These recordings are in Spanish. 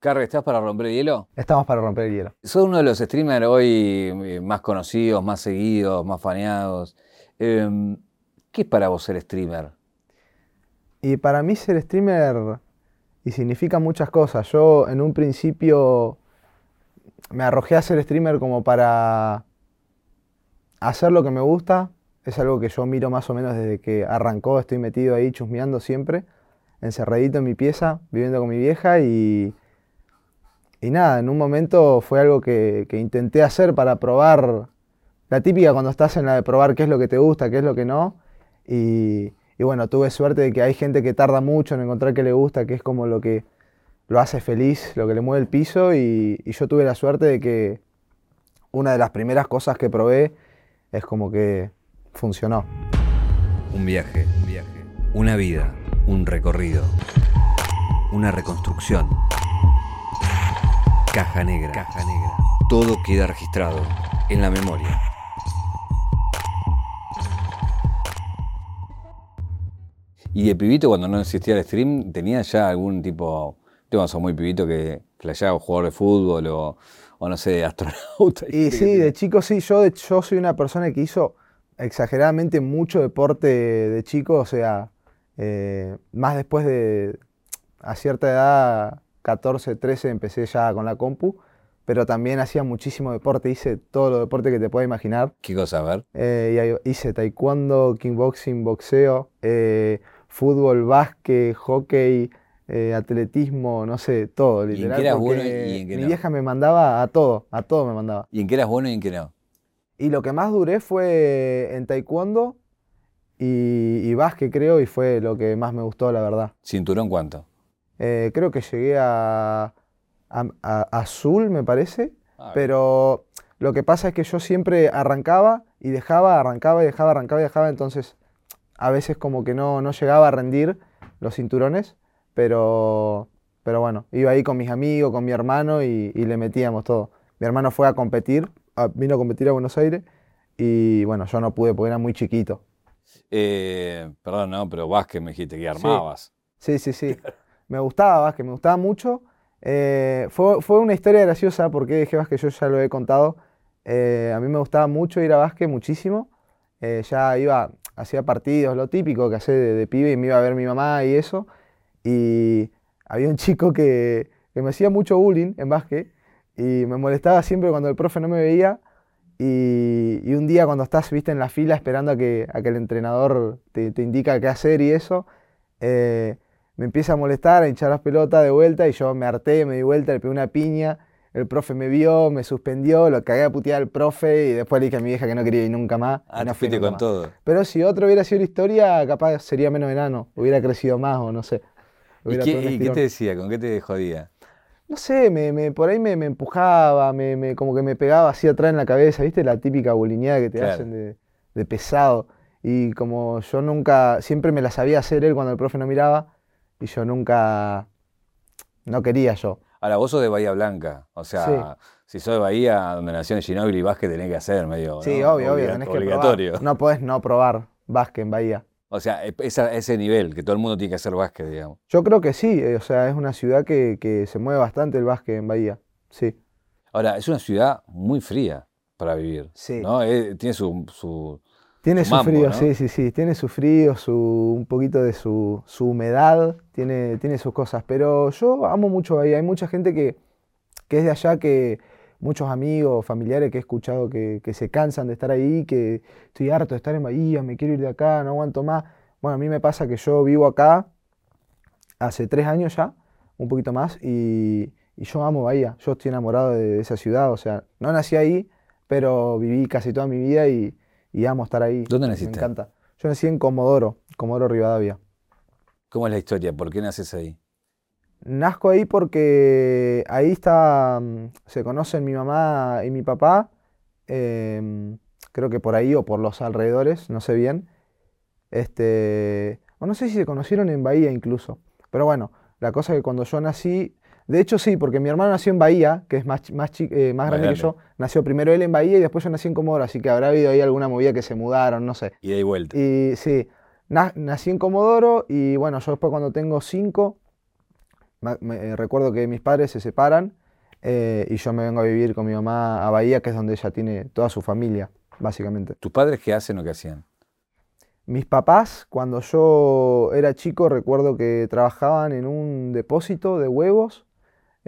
Carre, ¿estás para romper el hielo? Estamos para romper el hielo. Sos uno de los streamers hoy eh, más conocidos, más seguidos, más faneados. Em, ¿Qué es para vos ser streamer? Y para mí ser streamer y significa muchas cosas. Yo en un principio me arrojé a ser streamer como para hacer lo que me gusta. Es algo que yo miro más o menos desde que arrancó. Estoy metido ahí chusmeando siempre, encerradito en mi pieza, viviendo con mi vieja y, y nada, en un momento fue algo que, intenté hacer para probar la típica cuando estás en la de probar qué es lo que te gusta, qué es lo que no. Y, y bueno, tuve suerte de que hay gente que tarda mucho en encontrar qué le gusta, que es como lo que lo hace feliz, lo que le mueve el piso. Y, y yo tuve la suerte de que una de las primeras cosas que probé es como que funcionó. Un viaje, un viaje. Una vida, un recorrido. Una reconstrucción. Caja negra. Caja negra. Todo queda registrado en la memoria. Y de pibito, cuando no existía el stream, ¿tenía ya algún tipo, tengo son muy pibito que flasheaba jugador de fútbol o, o no sé, astronauta? Y sí, de chico sí, yo, de- yo soy una persona que hizo exageradamente mucho deporte de chico, o sea, eh, más después de, a cierta edad, 14, 13, empecé ya con la compu, pero también hacía muchísimo deporte, hice todo lo deporte que te puedas imaginar. ¿Qué cosa? A ver. Eh, hice taekwondo, kickboxing, boxeo, eh, fútbol, básquet, hockey, eh, atletismo, no sé, todo, en literal. qué eras bueno y en qué mi no? vieja me mandaba a todo, a todo me mandaba. ¿Y en qué eras bueno y en qué no? Y lo que más duré fue en taekwondo y, y básquet, creo, y fue lo que más me gustó, la verdad. ¿Cinturón cuánto? Eh, creo que llegué a, a- a azul, me parece, Ah, pero lo que pasa es que yo siempre arrancaba y dejaba, arrancaba y dejaba, arrancaba y dejaba, entonces a veces como que no, no llegaba a rendir los cinturones, pero, pero bueno, iba ahí con mis amigos, con mi hermano y, y le metíamos todo. Mi hermano fue a competir, a- vino a competir a Buenos Aires y bueno, yo no pude porque era muy chiquito. Eh, perdón, no, pero básquet me dijiste que armabas. Sí, sí, sí. Me gustaba básquet, me gustaba mucho. Eh, fue, fue una historia graciosa porque dejé básquet, yo ya lo he contado. Eh, a mí me gustaba mucho ir a básquet, muchísimo. Eh, ya iba, hacía partidos, lo típico que hace de, de pibe y me iba a ver mi mamá y eso. Y había un chico que, que me hacía mucho bullying en básquet y me molestaba siempre cuando el profe no me veía. Y, un día cuando estás, viste, en la fila esperando a que, a que el entrenador te, te indica qué hacer y eso, me empieza a molestar, a hinchar las pelotas de vuelta y yo me harté, me di vuelta, le pegué una piña, el profe me vio, me suspendió, lo cagué a putear al profe y después le dije a mi vieja que no quería ir nunca más. y Ah, no te fui nunca con más. todo. Pero si otro hubiera sido la historia, capaz sería menos enano, hubiera crecido más o no sé. ¿Y qué, y qué te decía? ¿Con qué te jodía? No sé, me, me- por ahí me, me empujaba, me, me- como que me pegaba así atrás en la cabeza, ¿viste? La típica bulineada que te Claro. hacen de, de pesado. Y como yo nunca, siempre me la sabía hacer él cuando el profe no miraba, y yo nunca, no quería yo. Ahora, vos sos de Bahía Blanca. O sea, si sos de Bahía, donde nació en Ginóbili básquet, tenés que hacer medio. Sí, ¿no? obvio, obvio, tenés que Obligatorio. probar. No podés no probar básquet en Bahía. O sea, e- esa- ese nivel, que todo el mundo tiene que hacer básquet, digamos. Yo creo que sí, eh, o sea, es una ciudad que, que se mueve bastante el básquet en Bahía, sí. Ahora, es una ciudad muy fría para vivir. Sí. ¿no? Eh, tiene su, su- Tiene Su mambo, frío, ¿no? sí, sí, sí. Tiene su frío, su, un poquito de su, su humedad, tiene, tiene sus cosas. Pero yo amo mucho Bahía. Hay mucha gente que, que es de allá, que muchos amigos, familiares que he escuchado que, que se cansan de estar ahí, que estoy harto de estar en Bahía, me quiero ir de acá, no aguanto más. Bueno, a mí me pasa que yo vivo acá hace tres años ya, un poquito más, y, y yo amo Bahía. Yo estoy enamorado de, de esa ciudad. O sea, no nací ahí, pero viví casi toda mi vida y, y amo estar ahí. ¿Dónde Me naciste? encanta. Yo nací en Comodoro, Comodoro Rivadavia. ¿Cómo es la historia? ¿Por qué naces ahí? Nazco ahí porque ahí está, mm, se conocen mi mamá y mi papá, em, creo que por ahí o por los alrededores, no sé bien. Este, o no sé si se conocieron en Bahía incluso. Pero bueno, la cosa es que cuando yo nací, de hecho sí, porque mi hermano nació en Bahía, que es más, más, eh, más grande que yo, nació primero él en Bahía y después yo nací en Comodoro, así que habrá habido ahí alguna movida que se mudaron, no sé. Y de vuelta. Y sí, na- nací en Comodoro y bueno, yo después cuando tengo cinco, eh, recuerdo que mis padres se separan eh, y yo me vengo a vivir con mi mamá a Bahía, que es donde ella tiene toda su familia, básicamente. ¿Tus padres qué hacen o qué hacían? Mis papás, cuando yo era chico, recuerdo que trabajaban en un depósito de huevos.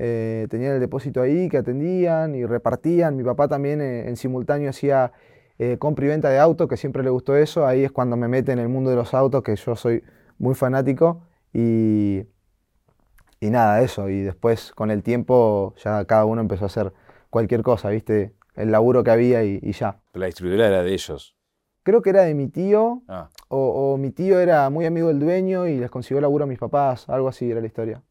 Eh, tenían el depósito ahí que atendían y repartían. Mi papá también eh, en simultáneo hacía eh, compra y venta de autos, que siempre le gustó eso. Ahí es cuando me mete en el mundo de los autos, que yo soy muy fanático. Y, y nada, eso. Y después, con el tiempo, ya cada uno empezó a hacer cualquier cosa, ¿viste? El laburo que había y, y ya. La distribuidora era de ellos. Creo que era de mi tío, Ah, o, o mi tío era muy amigo del dueño y les consiguió laburo a mis papás, algo así era la historia.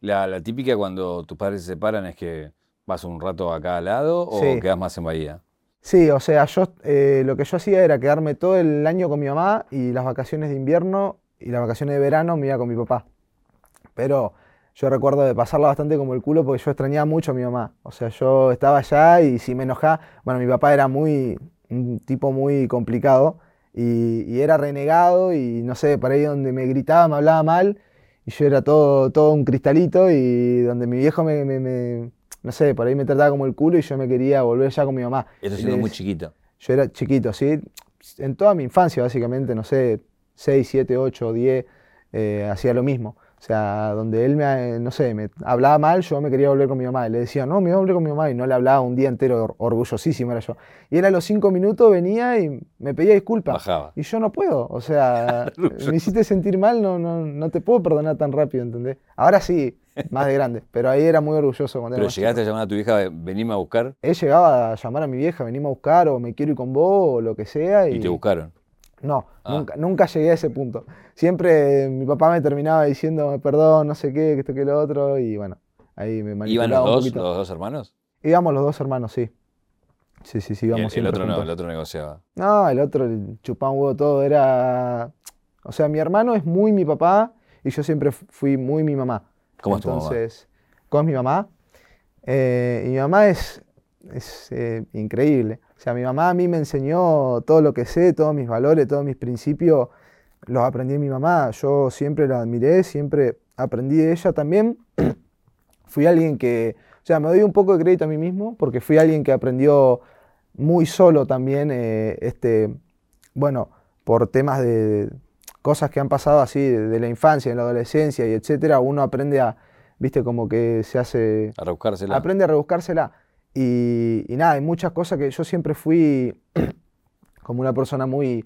La, la típica cuando tus padres se separan es que vas un rato a cada lado o Sí. quedas más en Bahía. Sí, o sea, yo eh, lo que yo hacía era quedarme todo el año con mi mamá y las vacaciones de invierno y las vacaciones de verano me iba con mi papá. Pero yo recuerdo de pasarla bastante como el culo porque yo extrañaba mucho a mi mamá. O sea, yo estaba allá y si me enojaba, bueno, mi papá era muy, un tipo muy complicado y, y era renegado y no sé, por ahí donde me gritaba, me hablaba mal y yo era todo, todo un cristalito y donde mi viejo me, me- me- no sé, por ahí me trataba como el culo y yo me quería volver ya con mi mamá. Esto Y siendo muy chiquito. yo era chiquito, ¿sí? En toda mi infancia, básicamente, no sé, 6, 7, 8, 10, eh, hacía lo mismo. O sea, donde él me, no sé, me hablaba mal, yo me quería volver con mi mamá. Y le decía, no, me voy a volver con mi mamá. Y no le hablaba un día entero, or- orgullosísimo era yo. Y era a los cinco minutos, venía y me pedía disculpas. Bajaba. Y yo no puedo, o sea, me hiciste sentir mal, no, no, no te puedo perdonar tan rápido, ¿entendés? Ahora sí, más de grande, pero ahí era muy orgulloso cuando era Pero chico. llegaste a llamar a tu hija, venime a buscar Él llegaba a llamar a mi vieja, venimos a buscar, o me quiero ir con vos, o lo que sea. y te buscaron. No, Ah. nunca, nunca llegué a ese punto. Siempre eh, mi papá me terminaba diciendo perdón, no sé qué, que esto que lo otro, y bueno, ahí me ¿Iban manipulaba los un dos, poquito. los dos hermanos? Íbamos los dos hermanos, sí. Sí, sí, sí, Y íbamos el, el otro no, el otro negociaba. No, el otro chupaba un huevo todo, era... O sea, mi hermano es muy mi papá y yo siempre fu- fui muy mi mamá. ¿Cómo es tu mamá? Entonces, ¿cómo es mi mamá? Eh, y mi mamá es, es eh, increíble. O sea, mi mamá a mí me enseñó todo lo que sé, todos mis valores, todos mis principios, los aprendí de mi mamá. Yo siempre la admiré, siempre aprendí de ella también. fui alguien que, o sea, me doy un poco de crédito a mí mismo porque fui alguien que aprendió muy solo también, eh, este, bueno, por temas de cosas que han pasado así de, de la infancia, de la adolescencia y etcétera, uno aprende a, viste, como que se hace, A rebuscársela. aprende a rebuscársela. Y, y nada, hay muchas cosas que yo siempre fui como una persona muy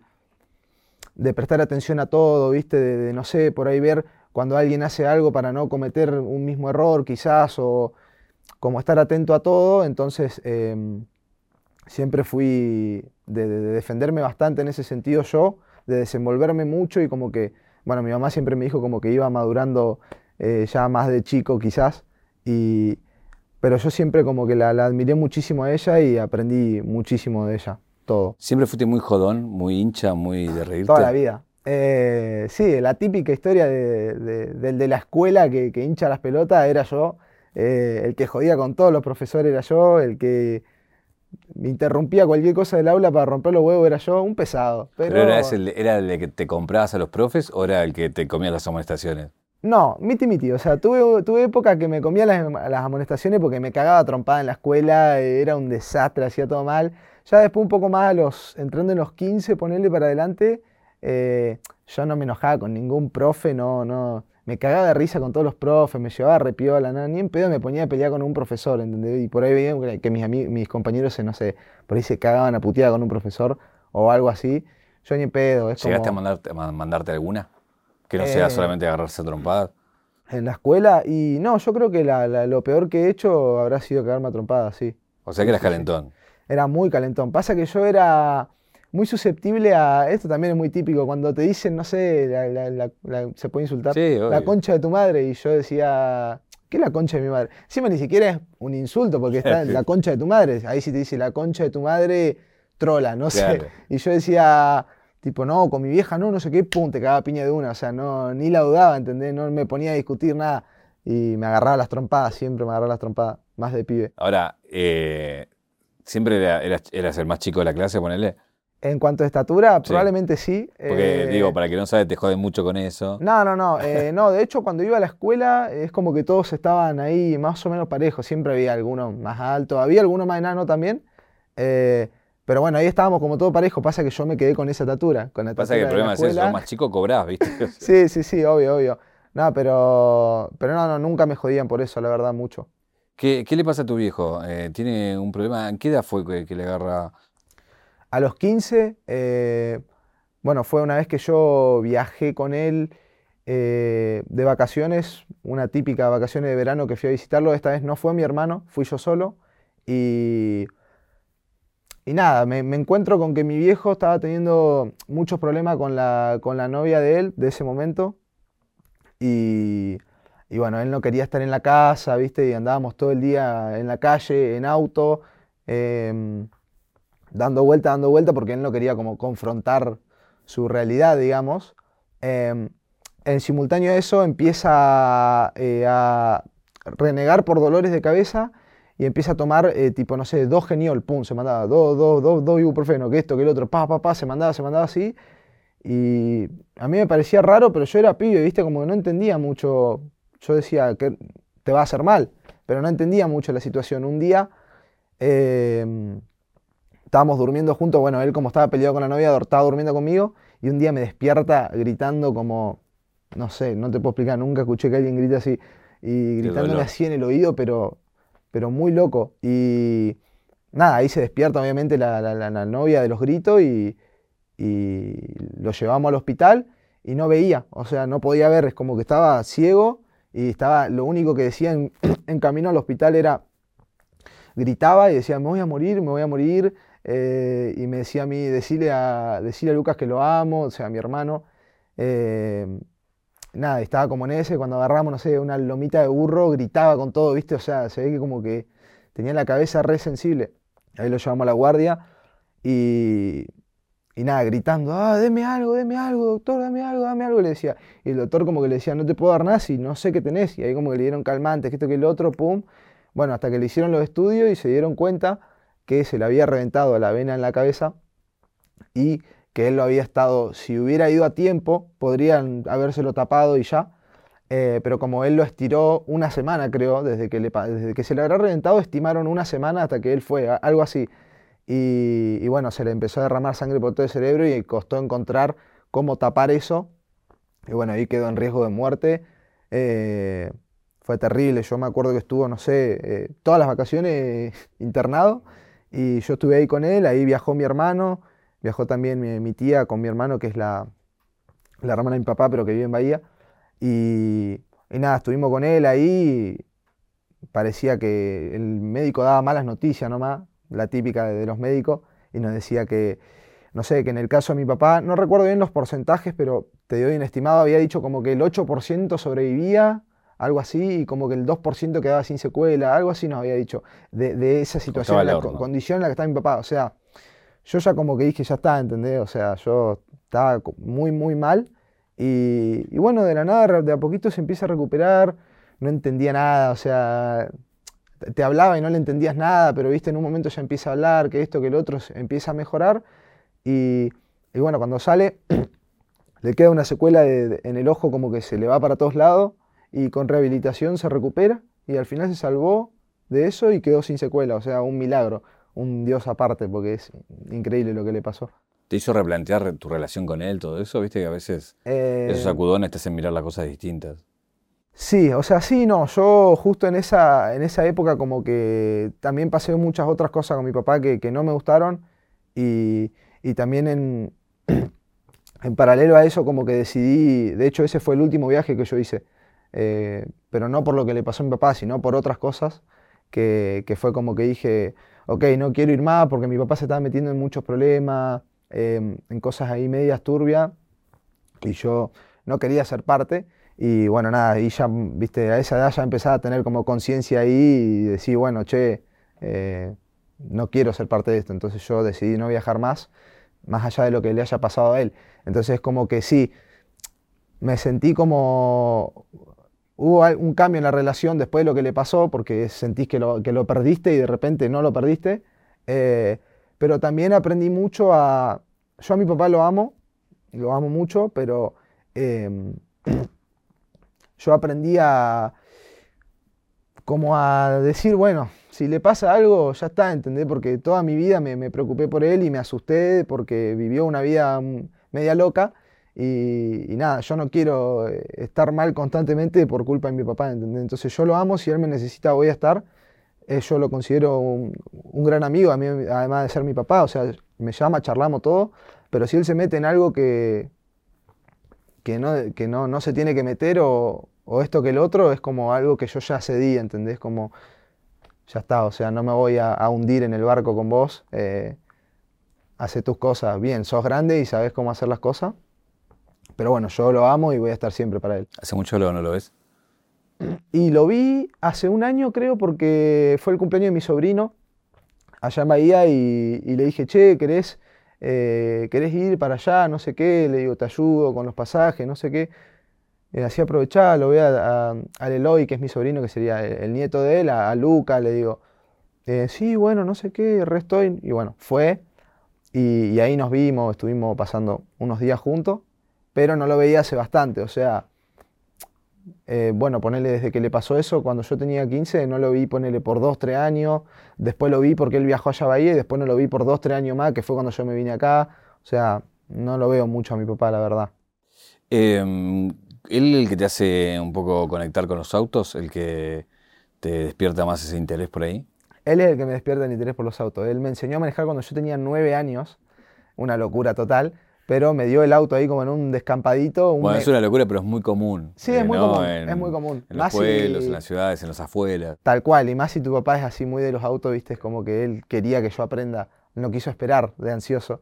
de prestar atención a todo, viste, de, no sé, por ahí ver cuando alguien hace algo para no cometer un mismo error quizás, o como estar atento a todo, entonces em, siempre fui de defenderme bastante en ese sentido yo, de desenvolverme mucho y como que, bueno, mi mamá siempre me dijo como que iba madurando eh, ya más de chico quizás, y, pero yo siempre como que la, la admiré muchísimo a ella y aprendí muchísimo de ella, todo. Siempre fuiste muy jodón, muy hincha, muy de reírte. Toda la vida. Eh, sí, la típica historia de- de- del de la escuela que, que hincha las pelotas era yo. Eh, el que jodía con todos los profesores era yo. El que me interrumpía cualquier cosa del aula para romper los huevos era yo. Un pesado. Pero, ¿Pero era, ese el, era el que te comprabas a los profes o era el que te comía las amonestaciones? No, miti miti. O sea, tuve, tuve época que me comía las, las amonestaciones porque me cagaba trompada en la escuela. eh, Era un desastre, hacía todo mal. Ya después un poco más a los, entrando en los 15, ponerle para adelante, eh, yo no me enojaba con ningún profe, no, no. Me cagaba de risa con todos los profes, me llevaba repiola, no, ni en pedo me ponía a pelear con un profesor, ¿entendés? Y por ahí veía que- mis, mis compañeros, se, no sé, por ahí se cagaban a puteada con un profesor o algo así. Yo ni en pedo, es ¿Llegaste como a, mandarte, a ma- mandarte alguna? Que no sea Eh, solamente agarrarse a trompadas. en la escuela. Y no, yo creo que la- la- lo peor que he hecho habrá sido cagarme a trompadas, sí. O sea que eras calentón. Era muy calentón. Pasa que yo era muy susceptible a. Esto también es muy típico. Cuando te dicen, no sé, la- se puede insultar. Sí, la concha de tu madre. Y yo decía. ¿Qué es la concha de mi madre? Encima ni siquiera es un insulto porque está la concha de tu madre. Ahí sí te dice la concha de tu madre, trola, no sé. Y yo decía, tipo, no, con mi vieja no, no sé qué, pum, te cagaba piña de una. O sea, no, ni la dudaba, ¿entendés? No me ponía a discutir nada. Y me agarraba las trompadas, siempre me agarraba las trompadas, más de pibe. Ahora, eh, ¿siempre era- eras, eras el más chico de la clase, ponele? En cuanto a estatura, probablemente sí. Porque digo, para que no sabe, te jode mucho con eso. No, no, no. no, de hecho, cuando iba a la escuela es como que todos estaban ahí más o menos parejos. Siempre había alguno más alto, había alguno más enano también. Pero bueno, ahí estábamos como todo parejo. Pasa que yo me quedé con esa estatura. Con la Pasa que el problema es eso, más chico cobrás, ¿viste? sí, sí, sí, obvio, obvio. No, pero, pero no, no, nunca me jodían por eso, la verdad, mucho. ¿Qué, le pasa a tu viejo? Eh, ¿Tiene un problema? ¿En qué edad fue que, le agarra? A los 15, eh, bueno, fue una vez que yo viajé con él eh, de vacaciones, una típica vacaciones de verano que fui a visitarlo. Esta vez no fue mi hermano, fui yo solo. Y, y nada, me, encuentro con que mi viejo estaba teniendo muchos problemas con la, con la novia de él de ese momento. Y, bueno, él no quería estar en la casa, ¿viste? Y andábamos todo el día en la calle, en auto, em, dando vuelta, dando vuelta, porque él no quería como confrontar su realidad, digamos. Em, en simultáneo a eso empieza eh, a renegar por dolores de cabeza y empieza a tomar, eh, tipo, no sé, dos geniol, pum, se mandaba, dos, dos, dos, dos ibuprofeno, que esto, que el otro, pa, pa, pa, se mandaba, se mandaba así. Y a mí me parecía raro, pero yo era pibe, ¿viste? Como que no entendía mucho. Yo decía que te va a hacer mal, pero no entendía mucho la situación. Un día em, estábamos durmiendo juntos, bueno, él como estaba peleado con la novia, estaba durmiendo conmigo, y un día me despierta gritando como, no sé, no te puedo explicar, nunca escuché que alguien grite así, y gritándome así en el oído, pero, pero muy loco. Y nada, ahí se despierta obviamente la novia de los gritos y y lo llevamos al hospital y no veía, o sea, no podía ver, es como que estaba ciego y estaba, lo único que decía en, camino al hospital era, gritaba y decía, me voy a morir, me voy a morir, eh, y me decía a mí, decirle a, decirle a Lucas que lo amo, o sea, a mi hermano, eh, nada, estaba como en ese, cuando agarramos, no sé, una lomita de burro, gritaba con todo, ¿viste? O sea, se ve que como que tenía la cabeza re sensible. Ahí lo llevamos a la guardia y y nada, gritando, ah, deme algo, deme algo, doctor, dame algo, dame algo, le decía. Y el doctor como que le decía, no te puedo dar nada si no sé qué tenés. Y ahí como que le dieron calmantes, que esto, que el otro, pum. Bueno, hasta que le hicieron los estudios y se dieron cuenta que se le había reventado la vena en la cabeza y que él lo había estado, si hubiera ido a tiempo, podrían habérselo tapado y ya. Eh, pero como él lo estiró una semana, creo, desde que, desde que se le habrá reventado, estimaron una semana hasta que él fue, algo así. Y, bueno, se le empezó a derramar sangre por todo el cerebro y costó encontrar cómo tapar eso. Y bueno, ahí quedó en riesgo de muerte. Eh, fue terrible. Yo me acuerdo que estuvo, no sé, eh, todas las vacaciones internado. Y yo estuve ahí con él. Ahí viajó mi hermano. Viajó también mi, tía con mi hermano, que es la, la, hermana de mi papá, pero que vive en Bahía. Y, y nada, estuvimos con él ahí. Parecía que el médico daba malas noticias nomás la típica de, los médicos, y nos decía que, no sé, que en el caso de mi papá, no recuerdo bien los porcentajes, pero te dio bien estimado, había dicho como que el 8% sobrevivía, algo así, y como que el 2% quedaba sin secuela, algo así nos había dicho, de, esa situación, la condición en la que estaba mi papá. O sea, yo ya como que dije, ya está, ¿entendés? O sea, yo estaba muy, muy mal. Y, y bueno, de la nada, de a poquito se empieza a recuperar, no entendía nada, o sea, te hablaba y no le entendías nada, pero viste, en un momento ya empieza a hablar, que esto, que el otro empieza a mejorar. Y, bueno, cuando sale, le queda una secuela en el ojo como que se le va para todos lados y con rehabilitación se recupera y al final se salvó de eso y quedó sin secuela, o sea, un milagro, un dios aparte, porque es increíble lo que le pasó. ¿Te hizo replantear tu relación con él, todo eso? ¿Viste que a veces esos eh, sacudones te hacen mirar las cosas distintas? Sí, o sea, sí, no, yo justo en esa, en esa época como que también pasé muchas otras cosas con mi papá que, no me gustaron y, también en, en, paralelo a eso como que decidí, de hecho ese fue el último viaje que yo hice, eh, pero no por lo que le pasó a mi papá, sino por otras cosas, que, fue como que dije, ok, no quiero ir más porque mi papá se estaba metiendo en muchos problemas, em, en cosas ahí medias turbias y yo no quería ser parte. Y bueno, nada, y ya, viste, a esa edad ya empezaba a tener como conciencia ahí y decir, bueno, che, eh, no quiero ser parte de esto. Entonces yo decidí no viajar más, más allá de lo que le haya pasado a él. Entonces como que sí, me sentí como... Hubo un cambio en la relación después de lo que le pasó, porque sentís que lo, perdiste y de repente no lo perdiste. Eh, pero también aprendí mucho a, yo a mi papá lo amo, lo amo mucho, pero em, yo aprendí a como a decir, bueno, si le pasa algo, ya está, ¿entendés? Porque toda mi vida me, me preocupé por él y me asusté porque vivió una vida mm, media loca y, nada, yo no quiero eh, estar mal constantemente por culpa de mi papá, ¿entendés? Entonces yo lo amo, si él me necesita voy a estar. Eh, yo lo considero un, gran amigo, a mí, además de ser mi papá, o sea, me llama, charlamos todo, pero si él se mete en algo que, que, no, que no, no se tiene que meter o, o esto que el otro, es como algo que yo ya cedí, ¿entendés? Como ya está, o sea, no me voy a, hundir en el barco con vos. Eh, hace tus cosas bien, sos grande y sabes cómo hacer las cosas. Pero bueno, yo lo amo y voy a estar siempre para él. ¿Hace mucho lo no lo ves? Y lo vi hace un año, creo, porque fue el cumpleaños de mi sobrino allá en Bahía y, le dije, che, ¿querés, eh, ¿querés ir para allá? No sé qué. Le digo, te ayudo con los pasajes, no sé qué. Eh, así aprovechaba, lo veo a, a, Eloy, que es mi sobrino, que sería el, nieto de él, a, Luca, le digo, eh, sí, bueno, no sé qué, resto y bueno, fue, y, ahí nos vimos, estuvimos pasando unos días juntos, pero no lo veía hace bastante, o sea, eh, bueno, ponerle desde que le pasó eso, cuando yo tenía 15, no lo vi, ponerle por 2, 3 años, después lo vi porque él viajó allá a Bahía, y después no lo vi por 2, 3 años más, que fue cuando yo me vine acá, o sea, no lo veo mucho a mi papá, la verdad. Eh, ¿Él el que te hace un poco conectar con los autos? ¿El que te despierta más ese interés por ahí? Él es el que me despierta el interés por los autos. Él me enseñó a manejar cuando yo tenía nueve años, una locura total, pero me dio el auto ahí como en un descampadito. bueno, es una locura, pero es muy común. Sí, es, eh, muy común, es muy común. En los pueblos, en las ciudades, en las afueras. Tal cual, y más si tu papá es así muy de los autos, viste, es como que él quería que yo aprenda, no quiso esperar de ansioso.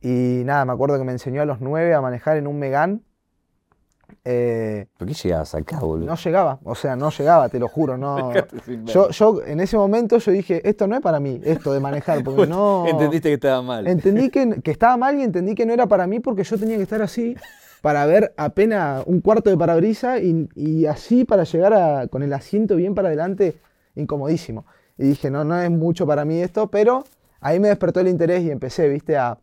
Y nada, me acuerdo que me enseñó a los nueve a manejar en un Megan, eh, ¿Por qué llegabas acá, boludo? No llegaba, o sea, no llegaba, te lo juro. No. yo, yo en ese momento yo dije, esto no es para mí, esto de manejar, porque no. Entendiste que estaba mal. Entendí que, que, estaba mal y entendí que no era para mí porque yo tenía que estar así para ver apenas un cuarto de parabrisa y, y así para llegar a, con el asiento bien para adelante, incomodísimo. Y dije, no, no es mucho para mí esto, pero ahí me despertó el interés y empecé, viste, a.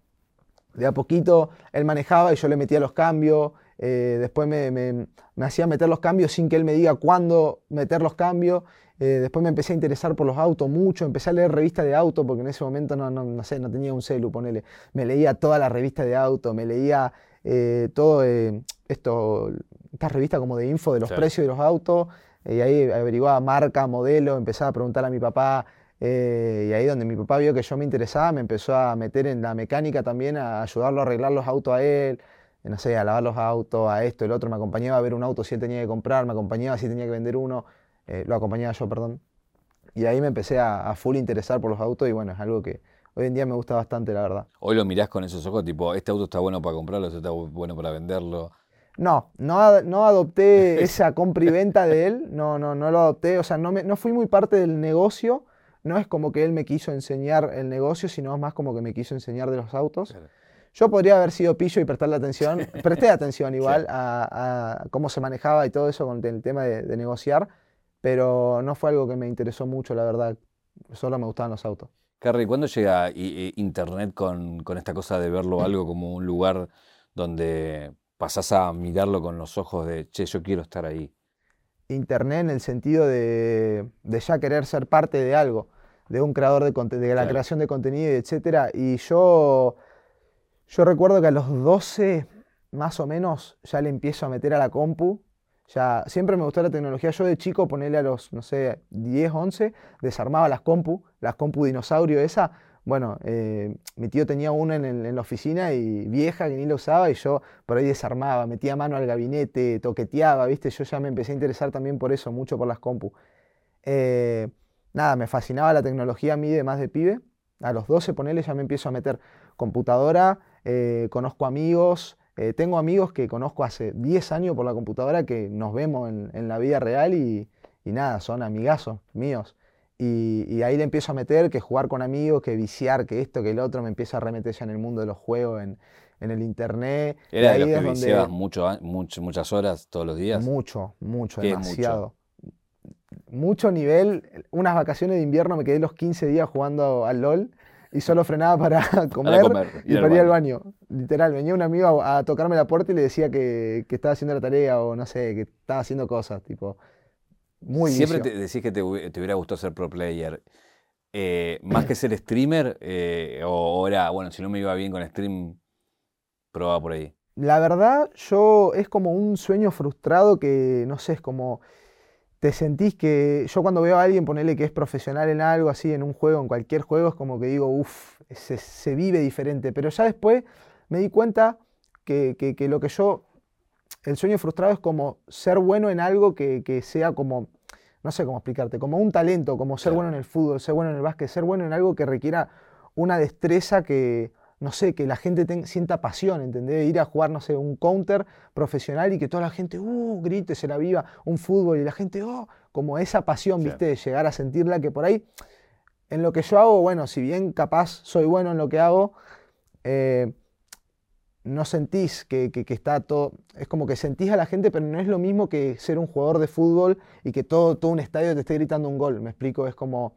De a poquito él manejaba y yo le metía los cambios. Eh, después me, hacía meter los cambios sin que él me diga cuándo meter los cambios. Eh, después me empecé a interesar por los autos mucho, empecé a leer revistas de auto, porque en ese momento no, no, sé, no tenía un celu, ponele. Me leía toda la revista de auto, me leía eh, todo esto, estas revistas como de info de los precios de los autos, y ahí averiguaba marca, modelo, empezaba a preguntar a mi papá, y ahí donde mi papá vio que yo me interesaba, me empezó a meter en la mecánica también, a ayudarlo a arreglar los autos a él, no sé, a lavar los autos, a esto, el otro, me acompañaba a ver un auto si él tenía que comprar, me acompañaba si tenía que vender uno, eh, lo acompañaba yo, perdón. Y ahí me empecé a, full interesar por los autos y bueno, es algo que hoy en día me gusta bastante, la verdad. Hoy lo mirás con esos ojos, tipo, este auto está bueno para comprarlo, este está bueno para venderlo. No, no, no adopté esa compra y venta de él, no, no, no lo adopté, o sea, no, me, no fui muy parte del negocio, no es como que él me quiso enseñar el negocio, sino más como que me quiso enseñar de los autos. Yo podría haber sido pillo y prestarle atención, presté atención igual a, cómo se manejaba y todo eso con el tema de, negociar, pero no fue algo que me interesó mucho, la verdad. Solo me gustaban los autos. Carrie, ¿cuándo llega Internet con, esta cosa de verlo algo como un lugar donde pasás a mirarlo con los ojos de, che, yo quiero estar ahí? Internet en el sentido de, ya querer ser parte de algo, de un creador de, de la creación de contenido, etcétera. Y yo yo recuerdo que a los 12, más o menos, ya le empiezo a meter a la compu. Ya, siempre me gustó la tecnología. Yo de chico, ponerle a los, no sé, 10, 11, desarmaba las compu, las compu dinosaurio esa. Bueno, eh, mi tío tenía una en, la oficina y vieja que ni la usaba y yo por ahí desarmaba, metía mano al gabinete, toqueteaba, ¿viste? Yo ya me empecé a interesar también por eso, mucho por las compu. Eh, nada, me fascinaba la tecnología a mí de más de pibe. A los 12, ponele, ya me empiezo a meter computadora, eh, conozco amigos, eh, tengo amigos que conozco hace 10 años por la computadora que nos vemos en, la vida real y, nada, son amigazos míos. Y, ahí le empiezo a meter que jugar con amigos, que viciar, que esto, que el otro, me empieza a remeter ya en el mundo de los juegos, en, el internet. ¿Era de los que mucho, muchas horas todos los días? Mucho, mucho, demasiado. Mucho? mucho nivel. Unas vacaciones de invierno me quedé los 15 días jugando al LOL y solo frenaba para comer, comer, y al para ir al baño. Literal, venía un amigo a, a tocarme la puerta y le decía que, que estaba haciendo la tarea o no sé, que estaba haciendo cosas, tipo, muy Siempre vicio. te decís que te, hu- te hubiera gustado ser pro player. Eh, más que ser streamer, eh, o, o era, bueno, si no me iba bien con stream, probaba por ahí. La verdad, yo es como un sueño frustrado que, no sé, es como te sentís que yo cuando veo a alguien ponerle que es profesional en algo así, en un juego, en cualquier juego, es como que digo, uff, se, se vive diferente. Pero ya después me di cuenta que, que- que lo que yo, el sueño frustrado es como ser bueno en algo que, que sea como, no sé cómo explicarte, como un talento, como ser Claro. bueno en el fútbol, ser bueno en el básquet, ser bueno en algo que requiera una destreza que, no sé, que la gente ten- sienta pasión, ¿entendés? Ir a jugar, no sé, un counter profesional y que toda la gente, uh, grite, se la viva, un fútbol y la gente, oh, como esa pasión. ¿viste? De llegar a sentirla que por ahí, en lo que yo hago, bueno, si bien capaz soy bueno en lo que hago, eh, no sentís que, que- que está todo, es como que sentís a la gente, pero no es lo mismo que ser un jugador de fútbol y que todo, todo un estadio te esté gritando un gol, me explico, es como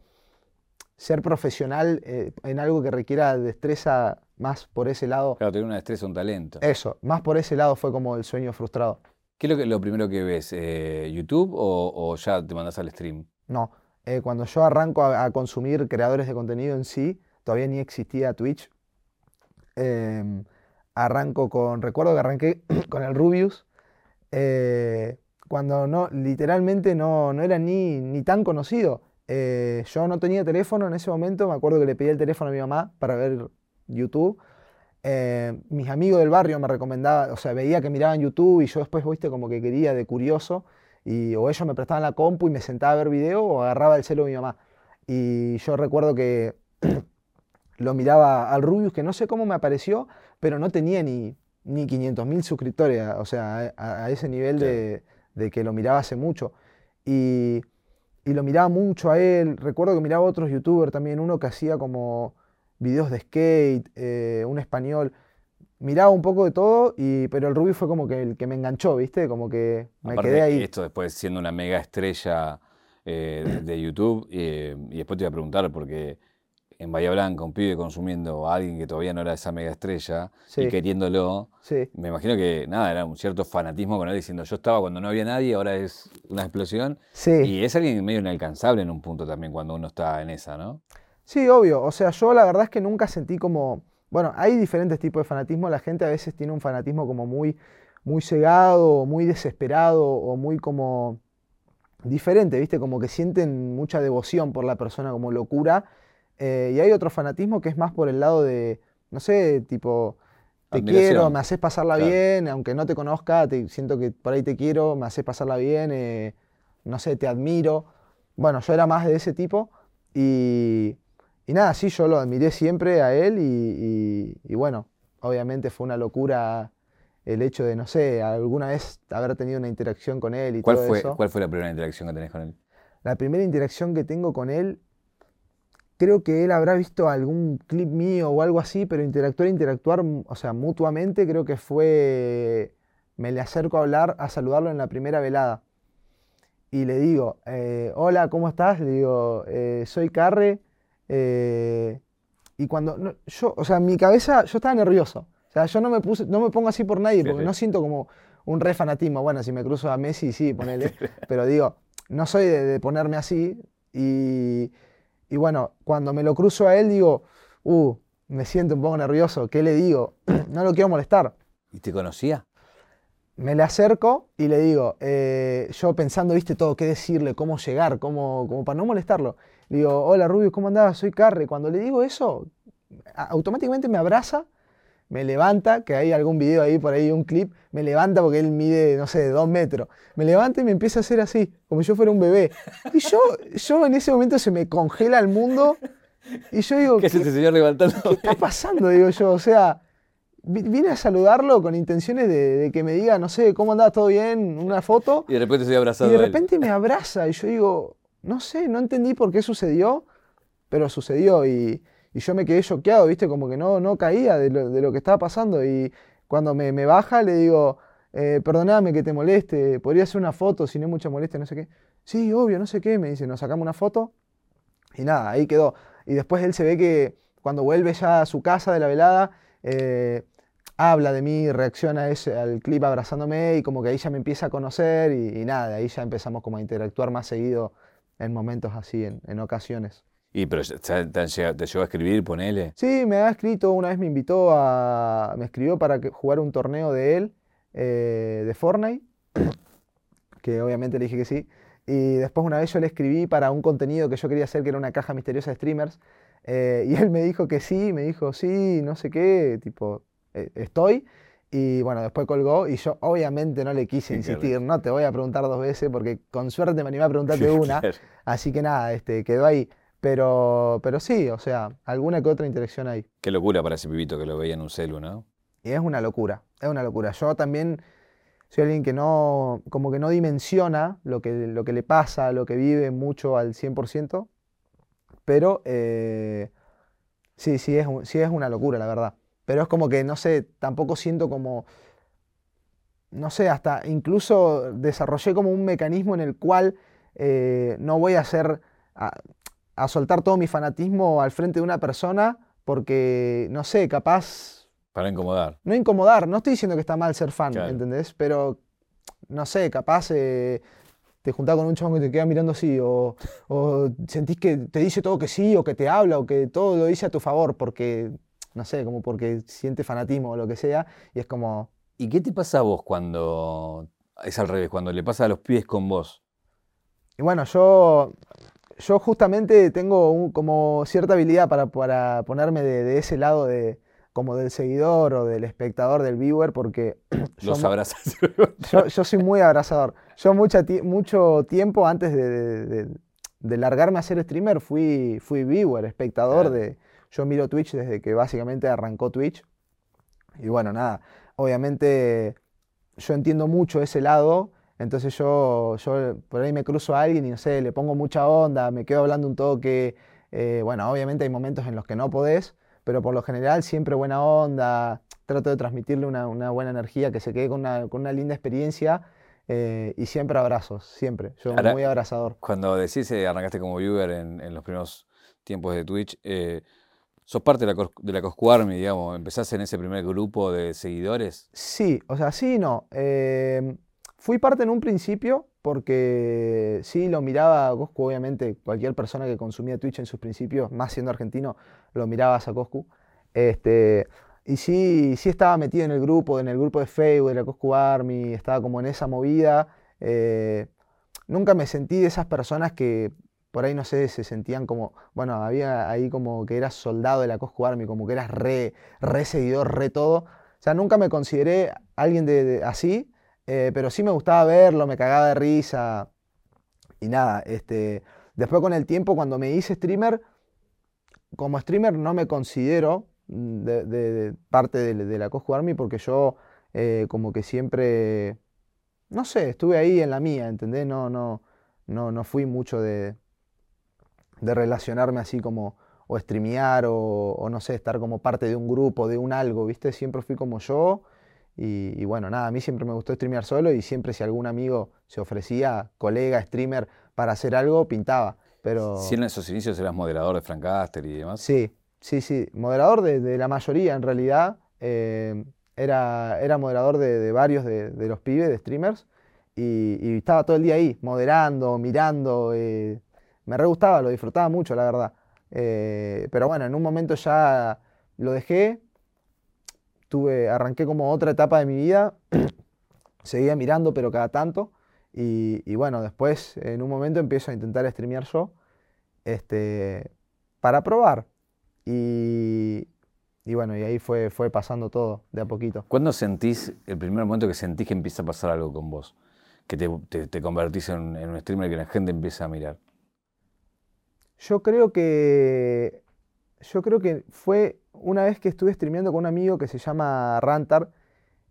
ser profesional eh, en algo que requiera destreza más por ese lado. Claro, tener una destreza, un talento. Eso, más por ese lado fue como el sueño frustrado. ¿Qué es lo, que, lo primero que ves? eh, ¿YouTube o, o ya te mandas al stream? No, eh, cuando yo arranco a, a consumir creadores de contenido en sí, todavía ni existía Twitch. Em, arranco con, recuerdo que arranqué con el Rubius, eh, cuando no, literalmente no, no era ni, ni tan conocido. Yo no tenía teléfono en ese momento, me acuerdo que le pedí el teléfono a mi mamá para ver YouTube. Eh, mis amigos del barrio me recomendaban, o sea, veía que miraban YouTube y yo después, viste, como que quería de curioso. Y o ellos me prestaban la compu y me sentaba a ver video o agarraba el celo de mi mamá. Y yo recuerdo que lo miraba al Rubius, que no sé cómo me apareció, pero no tenía ni, ni 500.000 suscriptores, a- o sea, a, a ese nivel de, de que lo miraba hace mucho. Y, y lo miraba mucho a él. Recuerdo que miraba otros youtubers también, uno que hacía como videos de skate, eh, un español. Miraba un poco de todo, y, pero el Rubius fue como que el que me enganchó, ¿viste? Como que me Aparte, quedé ahí. esto después siendo una mega estrella eh, de, de YouTube, eh, y después te iba a preguntar, porque en Bahía Blanca, un pibe consumiendo a alguien que todavía no era esa mega estrella y queriéndolo, Sí. me imagino que nada, era un cierto fanatismo con él diciendo yo estaba cuando no había nadie, ahora es una explosión. Sí. Y es alguien medio inalcanzable en un punto también cuando uno está en esa, ¿no? Sí, obvio. O sea, yo la verdad es que nunca sentí como. Bueno, hay diferentes tipos de fanatismo. La gente a veces tiene un fanatismo como muy, muy cegado, o muy desesperado, o muy como diferente, ¿viste? Como que sienten mucha devoción por la persona, como locura. Eh, y hay otro fanatismo que es más por el lado de, no sé, tipo, te quiero, me haces pasarla Claro. bien, aunque no te conozca, te, siento que por ahí te quiero, me haces pasarla bien, eh, no sé, te admiro. Bueno, yo era más de ese tipo y, y nada, sí, yo lo admiré siempre a él y, y- y bueno, obviamente fue una locura el hecho de, no sé, alguna vez haber tenido una interacción con él y ¿Cuál todo fue, eso. ¿Cuál fue la primera interacción que tenés con él? La primera interacción que tengo con él, creo que él habrá visto algún clip mío o algo así, pero interactuar, interactuar, o sea, mutuamente, creo que fue, me le acerco a hablar, a saludarlo en la primera velada. Y le digo, eh, hola, ¿cómo estás? Le digo, "Eh, soy Carre. Eh", y cuando, no, yo, o sea, en mi cabeza, yo estaba nervioso. O sea, yo no me puse, no me pongo así por nadie, Sí, porque sí. no siento como un re fanatismo. Bueno, si me cruzo a Messi, sí, ponele. Pero digo, no soy de, de ponerme así. Y, y bueno, cuando me lo cruzo a él, digo, uh, me siento un poco nervioso. ¿Qué le digo? no lo quiero molestar. ¿Y te conocía? Me le acerco y le digo, eh, yo pensando, viste, todo, qué decirle, cómo llegar, cómo, como para no molestarlo. Le digo, hola Rubio, ¿cómo andás? Soy Carre. Cuando le digo eso, automáticamente me abraza, me levanta, que hay algún video ahí, por ahí, un clip, me levanta porque él mide, no sé, dos metros. Me levanta y me empieza a hacer así, como si yo fuera un bebé. Y yo, yo en ese momento se me congela el mundo y yo digo, ¿Qué es ese señor levantando? ¿qué está pasando? Digo yo, o sea, vi- vine a saludarlo con intenciones de, de que me diga, no sé, ¿cómo andás? ¿Todo bien? Una foto. Y de repente estoy abrazado Y de repente me abraza y yo digo, no sé, no entendí por qué sucedió, pero sucedió y, yo me quedé choqueado, ¿viste? Como que no, no caía de lo, de lo que estaba pasando y cuando me, baja le digo, eh, perdoname que te moleste, podría hacer una foto si no hay mucha molestia, no sé qué. Sí, obvio, no sé qué, me dice, nos sacamos una foto y nada, ahí quedó. Y después él se ve que cuando vuelve ya a su casa de la velada, eh, habla de mí, reacciona ese, al clip abrazándome y como que ahí ya me empieza a conocer y, y nada, ahí ya empezamos como a interactuar más seguido en momentos así, en, en ocasiones. Y pero te, te, te llegó a escribir, ponele. Sí, me ha escrito, una vez me invitó a, me escribió para que, jugar un torneo de él, eh, de Fortnite, que obviamente le dije que sí. Y después una vez yo le escribí para un contenido que yo quería hacer, que era una caja misteriosa de streamers. eh, y él me dijo que sí, me dijo sí, no sé qué, tipo, eh, estoy. Y bueno, después colgó y yo obviamente no le quise Sí, insistir, claro. no te voy a preguntar dos veces porque con suerte me animé a preguntarte una. Claro. Así que nada, este, quedó ahí. Pero, pero sí, o sea, alguna que otra interacción hay. Qué locura para ese pibito que lo veía en un celu, ¿no? Y es una locura, es una locura. Yo también soy alguien que no, como que no dimensiona lo que, lo que le pasa, lo que vive mucho al 100%, pero eh, sí, sí es, sí es una locura, la verdad. Pero es como que, no sé, tampoco siento como, no sé, hasta incluso desarrollé como un mecanismo en el cual eh, no voy a hacer, a, a soltar todo mi fanatismo al frente de una persona porque, no sé, capaz Para incomodar. no incomodar, no estoy diciendo que está mal ser fan, Claro. ¿entendés? Pero, no sé, capaz eh, te juntás con un chabón que te queda mirando así, o, o sentís que te dice todo que sí, o que te habla, o que todo lo dice a tu favor, porque, no sé, como porque siente fanatismo o lo que sea, y es como, ¿Y qué te pasa a vos cuando es al revés, cuando le pasa a los pies con vos? Y bueno, yo, yo justamente tengo un- como cierta habilidad para, para ponerme de, de ese lado de como del seguidor o del espectador, del viewer, porque Los abrazas. yo, yo soy muy abrazador. Yo mucha mucho tiempo antes de, de- de- de largarme a ser streamer fui, fui viewer, espectador de... Yo miro Twitch desde que básicamente arrancó Twitch. Y bueno, nada, obviamente yo entiendo mucho ese lado, entonces yo, yo por ahí me cruzo a alguien y no sé, le pongo mucha onda, me quedo hablando un toque. eh, bueno, obviamente hay momentos en los que no podés, pero por lo general siempre buena onda, trato de transmitirle una, una buena energía, que se quede con una, con una linda experiencia eh, y siempre abrazos, siempre. Yo Ahora- muy abrazador. Cuando decís eh, arrancaste como viewer en, en los primeros tiempos de Twitch, eh, ¿sos parte de la, de la Coscu Army, digamos? ¿Empezás en ese primer grupo de seguidores? Sí, o sea, sí y no. Eh, fui parte en un principio porque sí lo miraba a Coscu, obviamente cualquier persona que consumía Twitch en sus principios, más siendo argentino, lo mirabas a Coscu. Este, y sí, sí estaba metido en el grupo, en el grupo de Facebook de la Coscu Army, estaba como en esa movida. eh, nunca me sentí de esas personas que por ahí, no sé, se sentían como, bueno, había ahí como que eras soldado de la Coscu Army, como que eras re, re seguidor, re todo. O sea, nunca me consideré alguien de, así, eh, pero sí me gustaba verlo, me cagaba de risa. Y nada, este, después con el tiempo, cuando me hice streamer, como streamer no me considero mm, de, parte de, de la Coscu Army porque yo eh, como que siempre, no sé, estuve ahí en la mía, ¿entendés? No, no, no, no fui mucho de, de relacionarme así como o streamear o, o no sé, estar como parte de un grupo, de un algo, ¿viste? Siempre fui como yo y, y bueno, nada, a mí siempre me gustó streamear solo y siempre si algún amigo se ofrecía, colega, streamer, para hacer algo, pintaba. Pero Si en esos inicios eras moderador de Francaster y demás. sí, sí, sí, moderador de, de la mayoría en realidad. eh, era, era moderador de, de varios de, de los pibes, de streamers, y, y estaba todo el día ahí, moderando, mirando. eh, me re gustaba, lo disfrutaba mucho, la verdad. Eh, pero bueno, en un momento ya lo dejé, tuve, arranqué como otra etapa de mi vida, seguía mirando, pero cada tanto. Y, bueno, después en un momento empiezo a intentar streamear yo, este, para probar. Y, y bueno, y ahí fue, fue pasando todo de a poquito. ¿Cuándo sentís, el primer momento que sentís que empieza a pasar algo con vos? Que te, te- te convertís en, en un streamer que la gente empieza a mirar. Yo creo que. Yo creo que fue una vez que estuve streameando con un amigo que se llama Rantar.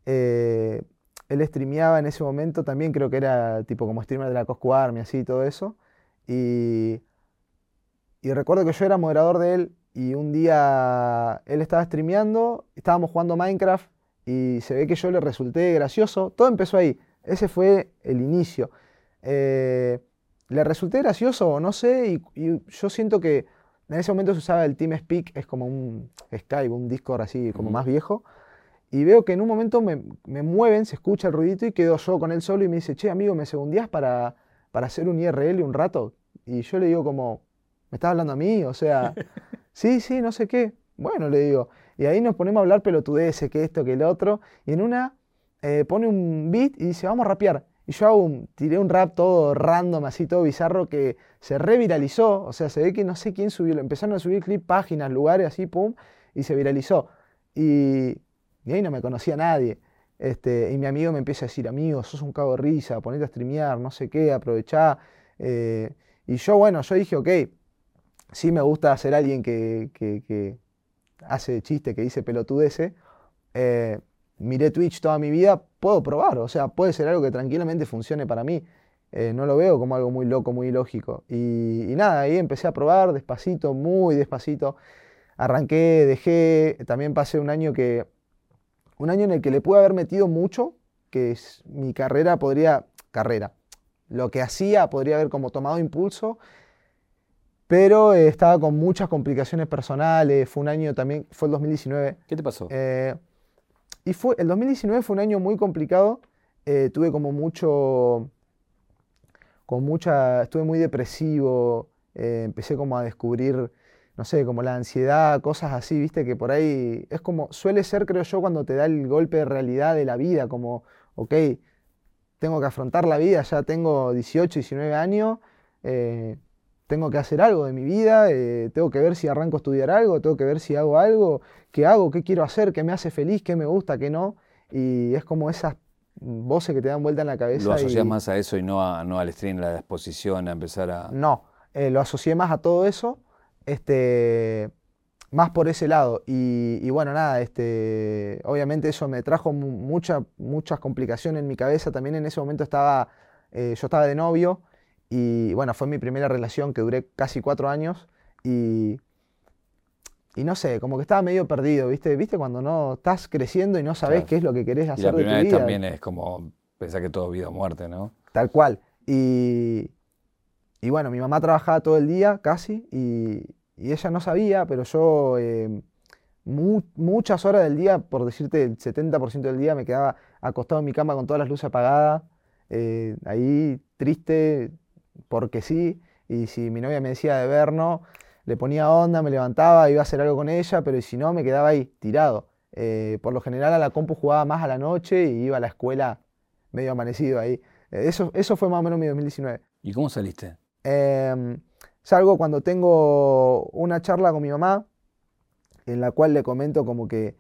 eh, él streameaba en ese momento, también creo que era tipo como streamer de la Coscu Army, así todo eso. Y, y recuerdo que yo era moderador de él y un día él estaba streameando, estábamos jugando Minecraft y se ve que yo le resulté gracioso. Todo empezó ahí, ese fue el inicio. Eh, le resulté gracioso o no sé, y, y yo siento que en ese momento se usaba el TeamSpeak, es como un Skype, un Discord así como más viejo. Y veo que en un momento me, me mueven, se escucha el ruidito y quedo yo con él solo y me dice, che, amigo, ¿me segundías para, para hacer un IRL un rato? Y yo le digo como, ¿me estás hablando a mí? O sea, sí, sí, no sé qué. Bueno, le digo. Y ahí nos ponemos a hablar pelotudeces, que esto, que el otro. Y en una eh, pone un beat y dice, vamos a rapear. Y yo tiré un rap todo random, así todo bizarro, que se reviralizó. O sea, se ve que no sé quién subió. Empezaron a subir clip, páginas, lugares, así, pum, y se viralizó. Y, y ahí no me conocía nadie. Este, y mi amigo me empieza a decir, amigo, sos un cago de risa, ponete a streamear, no sé qué, aprovechá. Eh, y yo, bueno, yo dije, ok, sí me gusta ser alguien que, que- que hace chiste, que dice pelotudece. Eh, miré Twitch toda mi vida, puedo probar, o sea, puede ser algo que tranquilamente funcione para mí. Eh, no lo veo como algo muy loco, muy ilógico. Y, y nada, ahí empecé a probar despacito, muy despacito. Arranqué, dejé, también pasé un año que, un año en el que le pude haber metido mucho, que es, mi carrera podría, carrera, lo que hacía podría haber como tomado impulso, pero eh, estaba con muchas complicaciones personales, fue un año también, fue el 2019, ¿Qué te pasó? eh, y fue, el 2019 fue un año muy complicado. eh, tuve como mucho, con mucha, estuve muy depresivo. eh, empecé como a descubrir, no sé, como la ansiedad, cosas así, viste, que por ahí es como, suele ser, creo yo, cuando te da el golpe de realidad de la vida, como, ok, tengo que afrontar la vida, ya tengo 18, 19 años. eh, tengo que hacer algo de mi vida, eh, tengo que ver si arranco a estudiar algo, tengo que ver si hago algo, qué hago, qué quiero hacer, qué me hace feliz, qué me gusta, qué no. Y es como esas voces que te dan vuelta en la cabeza. Lo asocias y- más a eso y no, a, no al stream, a la exposición, a empezar a... No, eh, lo asocié más a todo eso, este, más por ese lado. Y, y bueno, nada, este, obviamente eso me trajo mu- mucha- muchas complicaciones en mi cabeza. También en ese momento estaba, eh, yo estaba de novio y bueno, fue mi primera relación que duré casi cuatro años y, y no sé, como que estaba medio perdido, ¿viste? ¿Viste cuando no estás creciendo y no sabes Claro. qué es lo que querés Y hacer la de tu primera vez vida? también es como pensar que todo es vida o muerte, ¿no? Tal cual. Y, y bueno, mi mamá trabajaba todo el día casi y, y ella no sabía, pero yo eh, mu- muchas horas del día, por decirte el 70% del día, me quedaba acostado en mi cama con todas las luces apagadas, eh, ahí triste porque sí. Y si mi novia me decía de ver, no, le ponía onda, me levantaba, iba a hacer algo con ella, pero si no, me quedaba ahí tirado. Eh, por lo general a la compu jugaba más a la noche y iba a la escuela medio amanecido ahí. Eh, Eso, eso fue más o menos mi 2019. ¿Y cómo saliste? Em, salgo cuando tengo una charla con mi mamá, en la cual le comento como que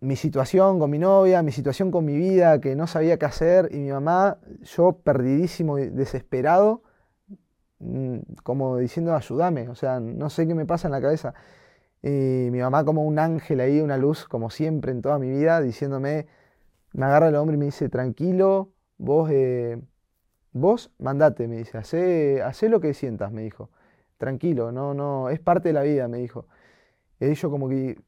mi situación con mi novia, mi situación con mi vida, que no sabía qué hacer, y mi mamá, yo perdidísimo y desesperado, mm, como diciendo, ayúdame, o sea, no sé qué me pasa en la cabeza. Y mi mamá como un ángel ahí, una luz, como siempre en toda mi vida, diciéndome, me agarra el hombro y me dice, tranquilo, vos, eh, vos mandate, me dice, hacé, hacé lo que sientas, me dijo. Tranquilo, no, no, es parte de la vida, me dijo. Y ahí yo como que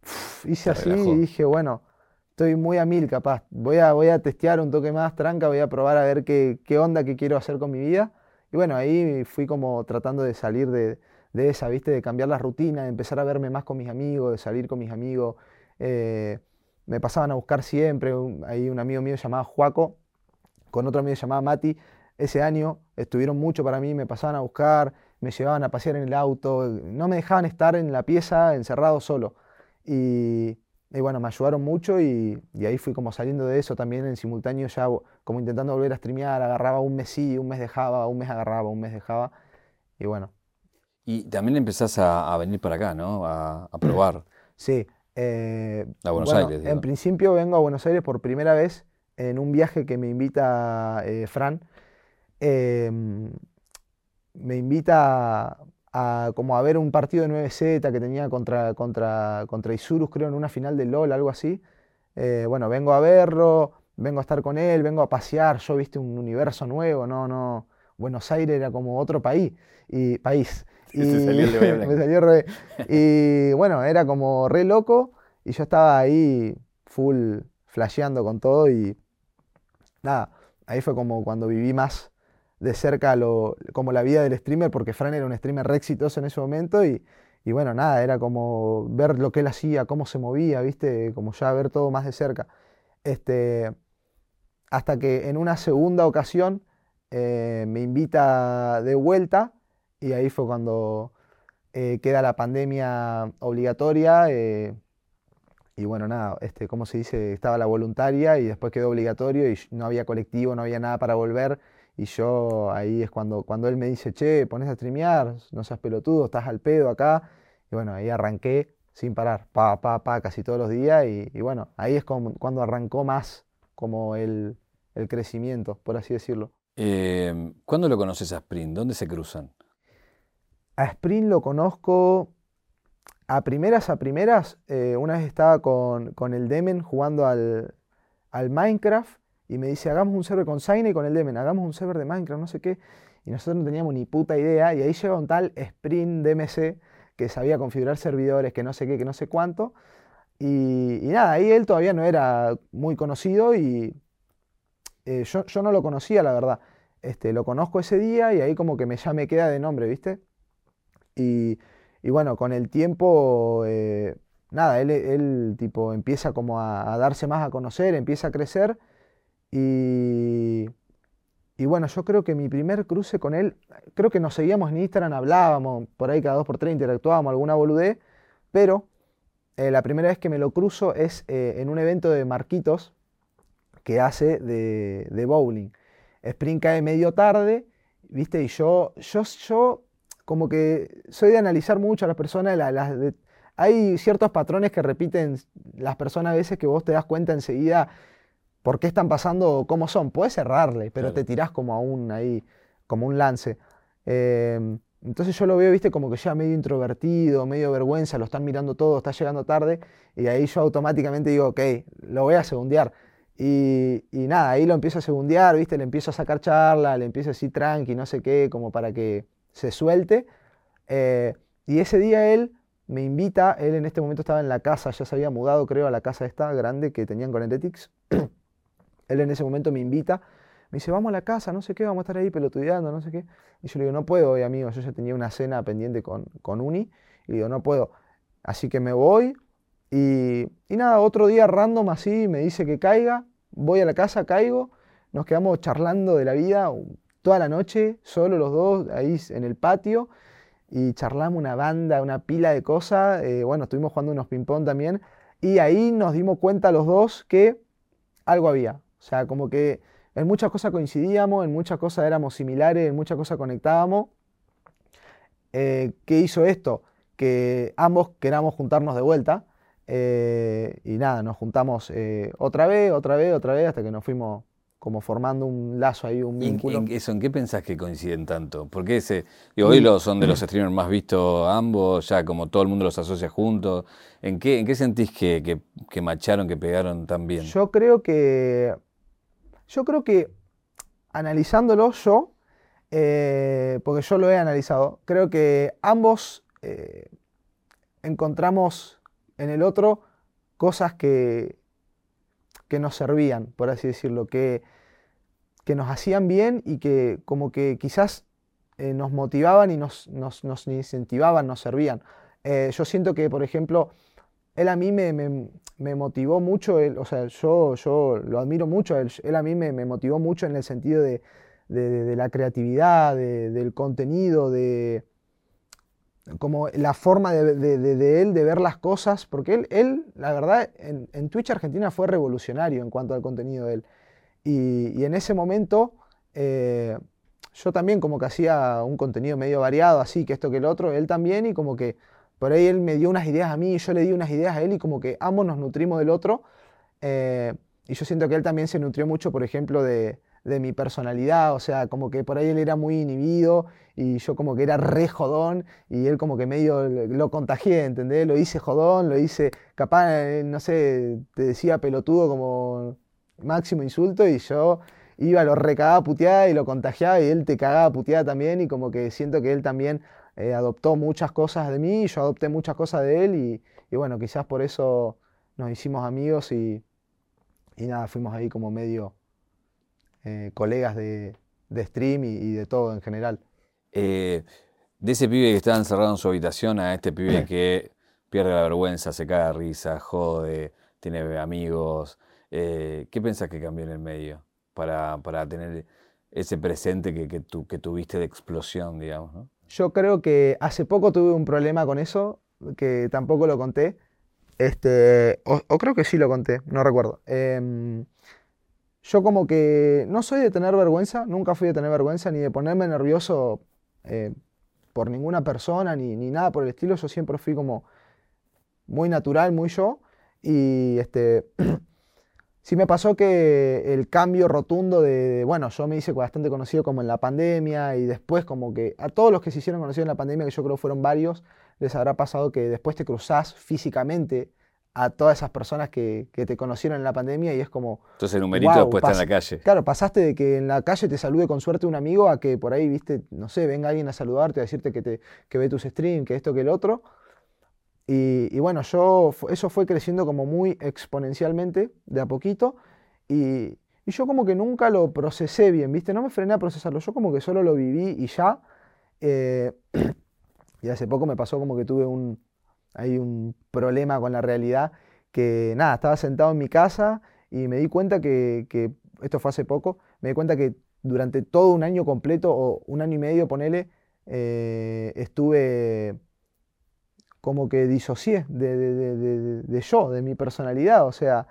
hice así relajó. y dije, bueno, estoy muy a mil capaz. Voy a, voy a testear un toque más tranca, voy a probar a ver qué, qué onda que quiero hacer con mi vida. Y bueno, ahí fui como tratando de salir de, de esa, ¿viste? De cambiar la rutina, de empezar a verme más con mis amigos, de salir con mis amigos. Eh, me pasaban a buscar siempre. un- ahí un amigo mío llamado Juaco, con otro amigo llamado Mati. Ese año estuvieron mucho para mí, me pasaban a buscar, me llevaban a pasear en el auto, no me dejaban estar en la pieza encerrado solo. Y, y bueno, me ayudaron mucho y, y ahí fui como saliendo de eso también en simultáneo, ya como intentando volver a streamear, agarraba un mes sí, un mes dejaba, un mes agarraba, un mes dejaba. Y bueno, Y también empezás a, a venir para acá, ¿no? A, a probar. sí. eh, A Buenos bueno, Aires, digo. En principio vengo a Buenos Aires por primera vez en un viaje que me invita eh, Fran. Em, me invita a, a como a ver un partido de 9Z que tenía contra, contra, contra Isurus, creo, en una final de LOL, algo así. Eh, bueno, vengo a verlo, vengo a estar con él, vengo a pasear. Yo viste un universo nuevo, no, no. Buenos Aires era como otro país. Y, país. Sí, salió de Blanca. me salió re- Y bueno, era como re loco. Y yo estaba ahí full flasheando con todo. Y nada, ahí fue como cuando viví más de cerca lo, como la vida del streamer, porque Fran era un streamer re exitoso en ese momento y, y bueno, nada, era como ver lo que él hacía, cómo se movía, ¿viste? Como ya ver todo más de cerca. Este, hasta que en una segunda ocasión eh, me invita de vuelta y ahí fue cuando eh, queda la pandemia obligatoria. Eh, y bueno, nada, este, ¿cómo se dice? Estaba la voluntaria y después quedó obligatorio y no había colectivo, no había nada para volver. Y yo ahí es cuando, cuando él me dice, che, pones a streamear, no seas pelotudo, estás al pedo acá. Y bueno, ahí arranqué sin parar, pa, pa, pa, casi todos los días. Y, bueno, ahí es cuando arrancó más como el, el crecimiento, por así decirlo. Eh, ¿Cuándo lo conoces a Sprint? ¿Dónde se cruzan? A Sprint lo conozco a primeras a primeras. Eh, una vez estaba con, el Demen jugando al, Minecraft y me dice, hagamos un server con Saina y con el Demen, hagamos un server de Minecraft, no sé qué. Y nosotros no teníamos ni puta idea. Y ahí llega un tal Sprint DMC que sabía configurar servidores, que no sé qué, que no sé cuánto. Y, y nada, ahí él todavía no era muy conocido y eh, yo, no lo conocía, la verdad. Este, lo conozco ese día y ahí como que me, ya me queda de nombre, ¿viste? Y, bueno, con el tiempo, eh, nada, él, tipo empieza como a, darse más a conocer, empieza a crecer y, y bueno, yo creo que mi primer cruce con él, creo que nos seguíamos en Instagram, hablábamos, por ahí cada dos por tres interactuábamos, alguna boludez, pero eh, la primera vez que me lo cruzo es en un evento de Marquitos, que hace de, bowling. Sprint cae medio tarde, ¿viste? Y yo, yo, yo como que soy de analizar mucho a las personas, hay ciertos patrones que repiten las personas a veces que vos te das cuenta enseguida por qué están pasando o cómo son. Puedes cerrarle, pero te tirás como a un ahí, como un lance. Em, entonces yo lo veo, viste, como que ya medio introvertido, medio vergüenza, lo están mirando todo, está llegando tarde, y ahí yo automáticamente digo, ok, lo voy a segundear. Y, nada, ahí lo empiezo a segundear, ¿viste? Le empiezo a sacar charla, le empiezo a decir tranqui, no sé qué, como para que se suelte. Eh, y ese día él me invita, él en este momento estaba en la casa, ya se había mudado creo a la casa esta grande que tenían con Ethics. él en ese momento me invita, me dice, vamos a la casa, no sé qué, vamos a estar ahí pelotudeando, no sé qué. Y yo le digo, no puedo hoy, amigo, yo ya tenía una cena pendiente con, con Uni, y digo, no puedo. Así que me voy, y, nada, otro día random así me dice que caiga, voy a la casa, caigo, nos quedamos charlando de la vida toda la noche, solo los dos, ahí en el patio, y charlamos una banda, una pila de cosas, eh, bueno, estuvimos jugando unos ping-pong también, y ahí nos dimos cuenta los dos que algo había, o sea, como que en muchas cosas coincidíamos, en muchas cosas éramos similares, en muchas cosas conectábamos. Eh, ¿Qué hizo esto? Que ambos queramos juntarnos de vuelta. Eh, y nada, nos juntamos eh, otra vez, otra vez, otra vez, hasta que nos fuimos como formando un lazo ahí, un vínculo. ¿En, eso, ¿En qué pensás que coinciden tanto? Porque ese, hoy lo, son de los streamers más vistos ambos, ya como todo el mundo los asocia juntos. ¿En qué, en qué sentís que, que, que macharon, que pegaron tan bien? Yo creo que. Yo creo que analizándolo yo, eh, porque yo lo he analizado, creo que ambos encontramos en el otro cosas que, que nos servían, por así decirlo, que, que nos hacían bien y que como que quizás eh, nos motivaban y nos, nos, incentivaban, nos servían. Eh, yo siento que, por ejemplo, él a mí me, me, motivó mucho, o sea, yo, yo lo admiro mucho, él, él a mí me, motivó mucho en el sentido de, de, la creatividad, del contenido, de, como la forma de, él de ver las cosas, porque él, él la verdad, en, Twitch Argentina fue revolucionario en cuanto al contenido de él. Y, en ese momento eh, yo también como que hacía un contenido medio variado, así que esto que el otro, él también, y como que por ahí él me dio unas ideas a mí y yo le di unas ideas a él y como que ambos nos nutrimos del otro. Eh, y yo siento que él también se nutrió mucho, por ejemplo, de, de mi personalidad, o sea, como que por ahí él era muy inhibido y yo como que era re jodón y él como que medio lo contagié, ¿entendés? Lo hice jodón, lo hice, capaz, eh, no sé, te decía pelotudo como máximo insulto y yo iba, lo recagaba puteada y lo contagiaba y él te cagaba puteada también y como que siento que él también eh, adoptó muchas cosas de mí, y yo adopté muchas cosas de él y, y bueno, quizás por eso nos hicimos amigos y, y nada, fuimos ahí como medio eh, colegas de, de stream y, de todo en general. Eh, de ese pibe que está encerrado en su habitación a este pibe que pierde la vergüenza, se cae de risa, jode, tiene amigos, eh, ¿qué pensás que cambió en el medio para, tener ese presente que, que, tuviste de explosión, digamos? ¿no? Yo creo que hace poco tuve un problema con eso, que tampoco lo conté. Este, o, creo que sí lo conté, no recuerdo. Em, yo como que no soy de tener vergüenza, nunca fui de tener vergüenza ni de ponerme nervioso eh, por ninguna persona ni, ni, nada por el estilo. Yo siempre fui como muy natural, muy yo. Y este, sí me pasó que el cambio rotundo de, bueno, yo me hice bastante conocido como en la pandemia y después como que a todos los que se hicieron conocidos en la pandemia, que yo creo fueron varios, les habrá pasado que después te cruzás físicamente a todas esas personas que, te conocieron en la pandemia y es como... Entonces el numerito después está en la calle. Claro, pasaste de que en la calle te salude con suerte un amigo a que por ahí, viste, no sé, venga alguien a saludarte, a decirte que, te, que ve tus streams, que esto, que el otro. Y, bueno, yo, eso fue creciendo como muy exponencialmente, de a poquito, y, yo como que nunca lo procesé bien, ¿viste? No me frené a procesarlo, yo como que solo lo viví y ya. Eh, y hace poco me pasó como que tuve un, hay un problema con la realidad, que nada, estaba sentado en mi casa y me di cuenta que, esto fue hace poco, me di cuenta que durante todo un año completo, o un año y medio, ponele, eh, estuve como que disocié de, yo, de mi personalidad. O sea,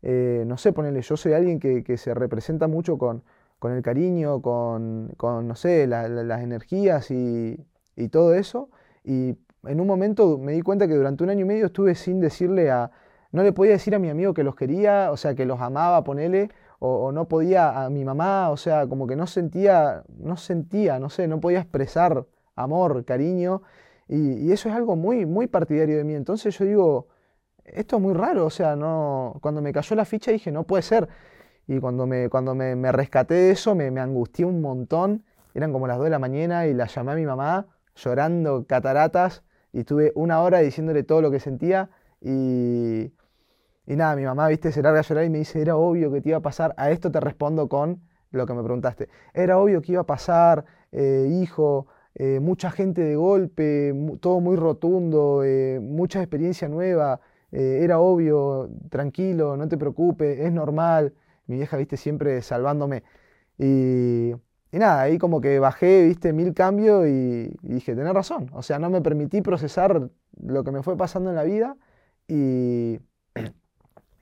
eh, no sé, ponerle, yo soy alguien que, se representa mucho con, con el cariño, con, con no sé, las energías y, y, todo eso. Y en un momento me di cuenta que durante un año y medio estuve sin decirle a, no le podía decir a mi amigo que los quería, o sea, que los amaba, ponele, o, o no podía a mi mamá, o sea, como que no sentía, no sentía, no sé, no podía expresar amor, cariño. Y, eso es algo muy, muy partidario de mí. Entonces yo digo, esto es muy raro, o sea, no, cuando me cayó la ficha dije, no puede ser. Y cuando me, cuando me, rescaté de eso, me, me, angustié un montón. Eran como las 2 de la mañana y la llamé a mi mamá llorando cataratas y estuve una hora diciéndole todo lo que sentía y, y nada, mi mamá, viste, se larga a llorar y me dice, era obvio que te iba a pasar. A esto te respondo con lo que me preguntaste. Era obvio que iba a pasar, eh, hijo, eh, mucha gente de golpe, todo muy rotundo, eh, mucha experiencia nueva, eh, era obvio, tranquilo, no te preocupes, es normal. Mi vieja, viste, siempre salvándome. Y, nada, ahí como que bajé, viste, mil cambios y, dije, tenés razón. O sea, no me permití procesar lo que me fue pasando en la vida y,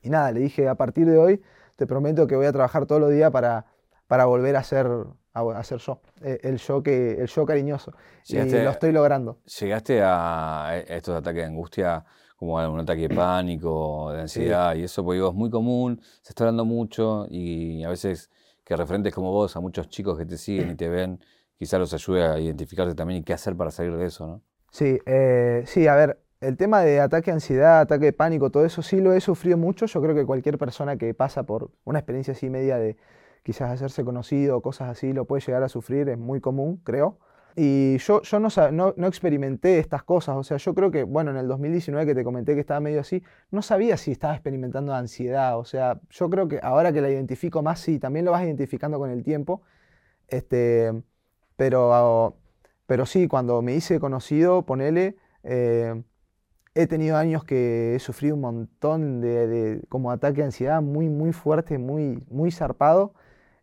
y nada, le dije, a partir de hoy te prometo que voy a trabajar todos los días para, para volver a ser a hacer yo, eh, el yo, que, el yo cariñoso. y lo estoy logrando. ¿Llegaste a estos ataques de angustia como un ataque de pánico, de ansiedad y eso? Porque digo, es muy común, se está hablando mucho y a veces que referentes como vos, a muchos chicos que te siguen y te ven, quizás los ayude a identificarte también y qué hacer para salir de eso, ¿no? Sí, eh, sí, a ver, el tema de ataque de ansiedad, ataque de pánico, todo eso sí lo he sufrido mucho. Yo creo que cualquier persona que pasa por una experiencia así media de quizás hacerse conocido o cosas así, lo puede llegar a sufrir, es muy común, creo. Y yo, yo no, no, no, experimenté estas cosas, o sea, yo creo que, bueno, en el 2019 que te comenté que estaba medio así, no sabía si estaba experimentando ansiedad, o sea, yo creo que ahora que la identifico más, sí, también lo vas identificando con el tiempo, este, pero, pero sí, cuando me hice conocido, ponele, eh, he tenido años que he sufrido un montón de, de, como ataque de ansiedad muy, muy fuerte, muy, muy zarpado,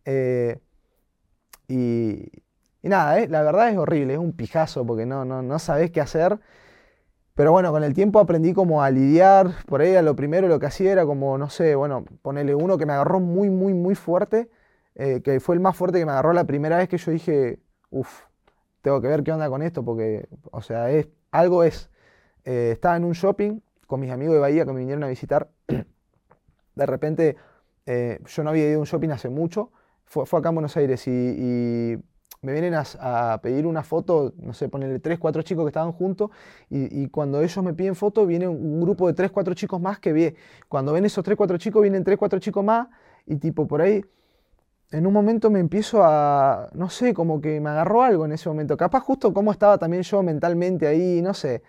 eh, y, nada, eh, la verdad es horrible, es un pijazo porque no, no, no sabes qué hacer. Pero bueno, con el tiempo aprendí como a lidiar. Por ahí a lo primero lo que hacía era como, no sé, bueno, ponerle uno que me agarró muy, muy, muy fuerte, eh, que fue el más fuerte que me agarró la primera vez que yo dije, uff, tengo que ver qué onda con esto, porque, o sea, es, algo es. estaba en un shopping con mis amigos de Bahía que me vinieron a visitar. De repente, yo no había ido a un shopping hace mucho fue, acá en Buenos Aires y, me vienen a, pedir una foto, no sé, ponerle tres, cuatro chicos que estaban juntos y, cuando ellos me piden foto viene un grupo de tres, cuatro chicos más que ve. Cuando ven esos tres, cuatro chicos vienen tres, cuatro chicos más y tipo por ahí en un momento me empiezo a, no sé, como que me agarró algo en ese momento. Capaz justo cómo estaba también yo mentalmente ahí, no sé,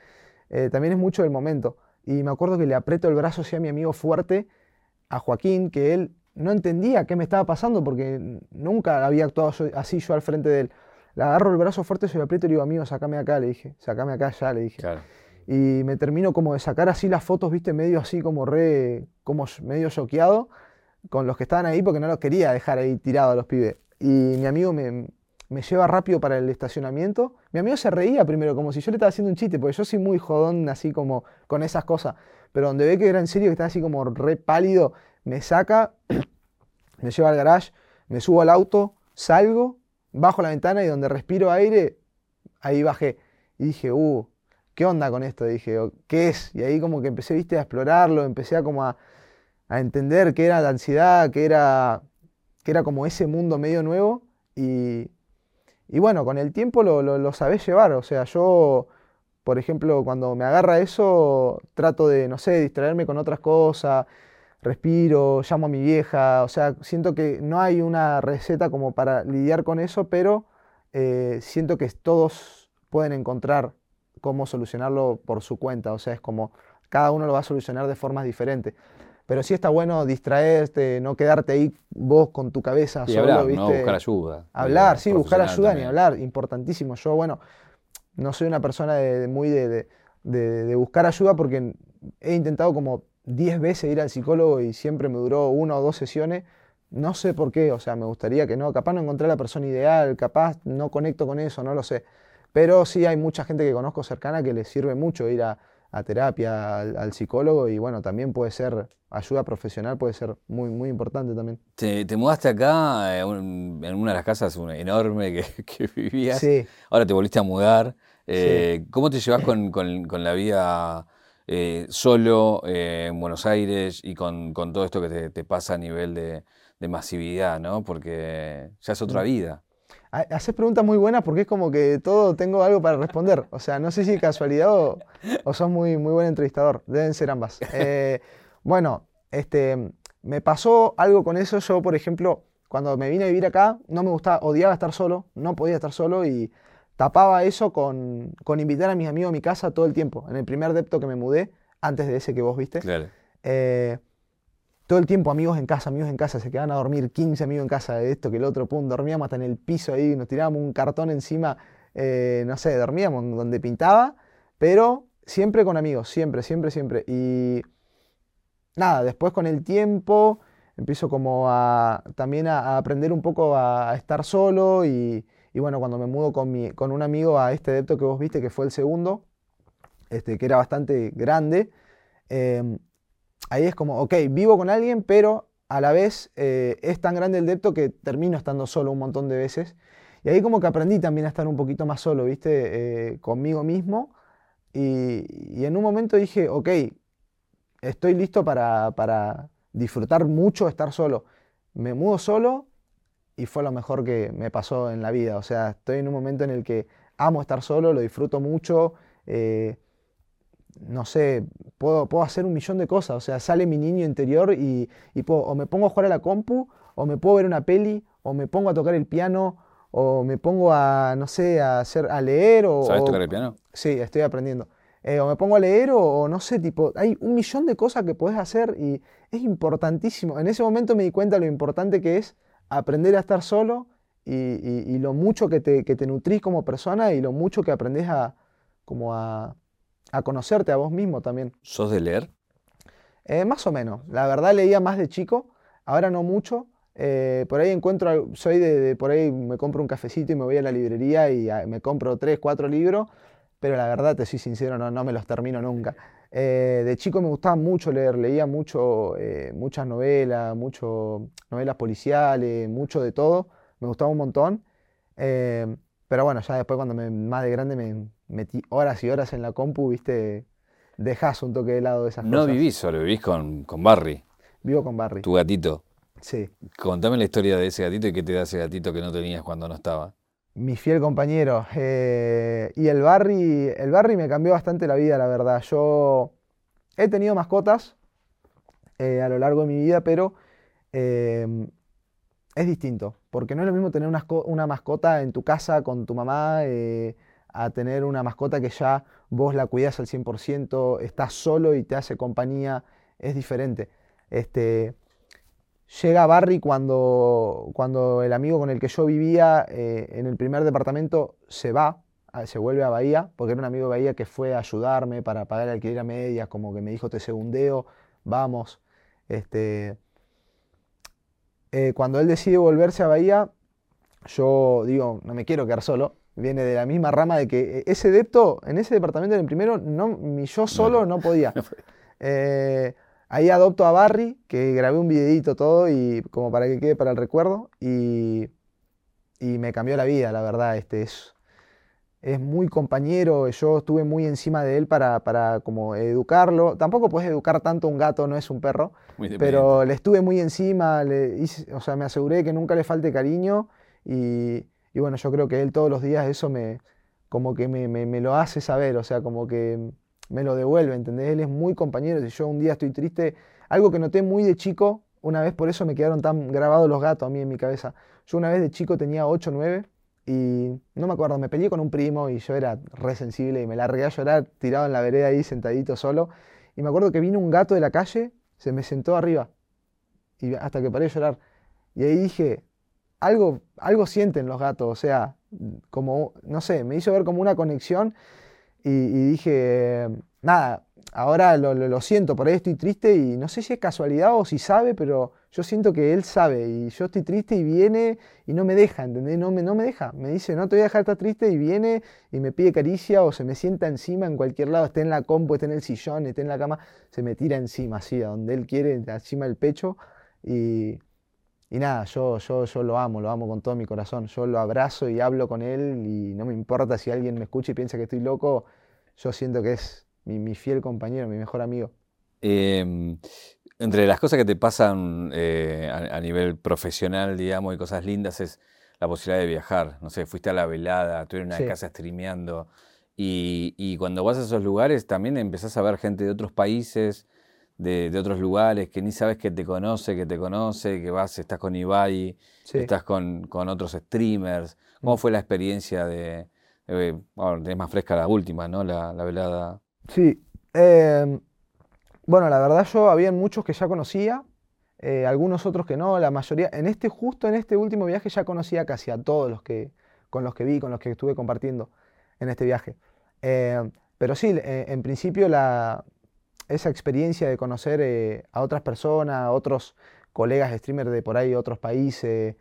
eh, también es mucho del momento. Y me acuerdo que le aprieto el brazo hacia mi amigo fuerte, a Joaquín, que él no entendía qué me estaba pasando porque nunca había actuado así yo al frente de él. Le agarro el brazo fuerte, se lo aprieto y le digo, amigo, sacame acá, le dije, sacame acá ya, le dije. Y me termino como de sacar así las fotos, viste, medio así como re, como medio choqueado con los que estaban ahí porque no los quería dejar ahí tirados a los pibes. Y mi amigo me, me lleva rápido para el estacionamiento. Mi amigo se reía primero, como si yo le estaba haciendo un chiste, porque yo soy muy jodón así como con esas cosas. Pero donde ve que era en serio, que estaba así como re pálido, me saca, me lleva al garage, me subo al auto, salgo, bajo la ventana y donde respiro aire, ahí bajé. Y dije, uh, ¿qué onda con esto? dije, ¿qué es? Y ahí como que empecé, viste, a explorarlo, empecé a como a, entender qué era la ansiedad, qué era, qué era como ese mundo medio nuevo. Y, y bueno, con el tiempo lo, lo, sabés llevar. O sea, yo, por ejemplo, cuando me agarra eso, trato de, no sé, distraerme con otras cosas, respiro, llamo a mi vieja. O sea, siento que no hay una receta como para lidiar con eso, pero eh, siento que todos pueden encontrar cómo solucionarlo por su cuenta. O sea, es como cada uno lo va a solucionar de formas diferentes. Pero sí está bueno distraerte, no quedarte ahí vos con tu cabeza y solo, hablar, ¿no? buscar ayuda. Hablar, sí, buscar ayuda ni hablar, importantísimo. Yo, bueno, no soy una persona de, muy de, de, buscar ayuda porque he intentado como 10 veces ir al psicólogo y siempre me duró una o dos sesiones. No sé por qué, o sea, me gustaría que no, capaz no encontré a la persona ideal, capaz no conecto con eso, no lo sé. Pero sí hay mucha gente que conozco cercana que le sirve mucho ir a, a terapia, al, psicólogo y bueno, también puede ser, ayuda profesional puede ser muy, muy importante también. Te, mudaste acá eh, en una de las casas enorme que, que vivías, sí. ahora te volviste a mudar. Eh, ¿Cómo te llevas con, la vida eh, solo en Buenos Aires y con, todo esto que te, pasa a nivel de, de masividad, ¿no? Porque ya es otra mm. vida. Haces preguntas muy buenas porque es como que todo tengo algo para responder. O sea, no sé si casualidad o, o sos muy, muy buen entrevistador. Deben ser ambas. Eh, bueno, este, me pasó algo con eso. Yo, por ejemplo, cuando me vine a vivir acá, no me gustaba, odiaba estar solo, no podía estar solo y tapaba eso con, con invitar a mis amigos a mi casa todo el tiempo. En el primer depto que me mudé, antes de ese que vos viste. Claro. Eh, todo el tiempo amigos en casa, amigos en casa, se quedaban a dormir 15 amigos en casa de esto que el otro, pum, dormíamos hasta en el piso ahí, nos tirábamos un cartón encima, eh, no sé, dormíamos donde pintaba, pero siempre con amigos, siempre, siempre, siempre. Y nada, después con el tiempo empiezo como a también a, aprender un poco a, estar solo y, bueno, cuando me mudo con, mi, con un amigo a este depto que vos viste, que fue el segundo, este, que era bastante grande, em, ahí es como, ok, vivo con alguien, pero a la vez eh, es tan grande el depto que termino estando solo un montón de veces. Y ahí como que aprendí también a estar un poquito más solo, ¿viste? Eh, conmigo mismo. Y, en un momento dije, ok, estoy listo para, para disfrutar mucho estar solo. Me mudo solo y fue lo mejor que me pasó en la vida. O sea, estoy en un momento en el que amo estar solo, lo disfruto mucho. Eh, no sé, puedo, puedo hacer un millón de cosas. O sea, sale mi niño interior y, puedo, o me pongo a jugar a la compu, o me puedo ver una peli, o me pongo a tocar el piano, o me pongo a, no sé, a, hacer, a leer. O, ¿Sabes tocar el piano? Sí, estoy aprendiendo. Eh, o me pongo a leer, o, no sé, tipo, hay un millón de cosas que puedes hacer y es importantísimo. En ese momento me di cuenta lo importante que es aprender a estar solo y, lo mucho que te, que te nutrís como persona y lo mucho que aprendes a, como a, a conocerte a vos mismo también. ¿Sos de leer? Eh, más o menos. La verdad leía más de chico, ahora no mucho. Eh, por ahí encuentro, soy de, por ahí me compro un cafecito y me voy a la librería y ah, me compro tres, cuatro libros, pero la verdad, te soy sincero, no, no me los termino nunca. Eh, de chico me gustaba mucho leer, leía mucho, muchas novelas, mucho, novelas policiales, mucho de todo, me gustaba un montón. pero bueno, ya después cuando me, más de grande me, metí horas y horas en la compu, viste, dejas un toque de lado de esas no cosas. No vivís solo, vivís con, con Barry. Vivo con Barry. Tu gatito. Sí. Contame la historia de ese gatito y qué te da ese gatito que no tenías cuando no estaba. Mi fiel compañero. Eh, y el Barry, el Barry me cambió bastante la vida, la verdad. Yo he tenido mascotas eh, a lo largo de mi vida, pero eh, es distinto. Porque no es lo mismo tener una, una mascota en tu casa con tu mamá a tener una mascota que ya vos la cuidas al 100%, estás solo y te hace compañía, es diferente. Este, llega a Barry cuando, cuando el amigo con el que yo vivía eh, en el primer departamento se va, se vuelve a Bahía, porque era un amigo de Bahía que fue a ayudarme para pagar el alquiler a medias, como que me dijo te segundeo, vamos. Este, eh, cuando él decide volverse a Bahía, yo digo, no me quiero quedar solo. Viene de la misma rama de que ese depto, en ese departamento en el primero, no, ni yo solo no podía. Eh, ahí adopto a Barry, que grabé un videito todo y como para que quede para el recuerdo. Y, y me cambió la vida, la verdad. Este, es, es muy compañero, yo estuve muy encima de él para, para como educarlo. Tampoco puedes educar tanto a un gato, no es un perro, pero le estuve muy encima, le o sea, me aseguré que nunca le falte cariño y, y, bueno, yo creo que él todos los días eso me, como que me, me, lo hace saber, o sea, como que me lo devuelve, ¿entendés? Él es muy compañero, si yo un día estoy triste, algo que noté muy de chico, una vez por eso me quedaron tan grabados los gatos a mí en mi cabeza. Yo una vez de chico tenía 8 o 9 y no me acuerdo, me peleé con un primo y yo era re sensible y me largué a llorar tirado en la vereda ahí sentadito solo. Y me acuerdo que vino un gato de la calle, se me sentó arriba y hasta que paré de llorar. Y ahí dije, algo, algo sienten los gatos, o sea, como, no sé, me hizo ver como una conexión y, dije, nada, ahora lo, siento, por ahí estoy triste y no sé si es casualidad o si sabe, pero yo siento que él sabe y yo estoy triste y viene y no me deja, ¿entendés? No me, no me deja. Me dice, no te voy a dejar estar triste y viene y me pide caricia o se me sienta encima en cualquier lado, esté en la compu, esté en el sillón, esté en la cama, se me tira encima, así, a donde él quiere, encima del pecho y, y nada, yo, yo, yo lo amo, lo amo con todo mi corazón. Yo lo abrazo y hablo con él y no me importa si alguien me escucha y piensa que estoy loco, yo siento que es mi, fiel compañero, mi mejor amigo. Em, entre las cosas que te pasan eh, a, nivel profesional, digamos, y cosas lindas, es la posibilidad de viajar. No sé, fuiste a la velada, estuviste en una casa streameando. Y, cuando vas a esos lugares también empezás a ver gente de otros países, de, otros lugares, que ni sabes que te conoce, que te conoce, que vas, estás con Ibai, estás con, otros streamers. ¿Cómo mm. fue la experiencia de, bueno, tenés más fresca la última, ¿no? La, la velada Sí. Em, bueno, la verdad yo había muchos que ya conocía, eh, algunos otros que no, la mayoría. En este, justo en este último viaje ya conocía casi a todos los que, con los que vi, con los que estuve compartiendo en este viaje. Pero sí, eh, en principio la, esa experiencia de conocer eh, a otras personas, a otros colegas streamers de por ahí, otros países,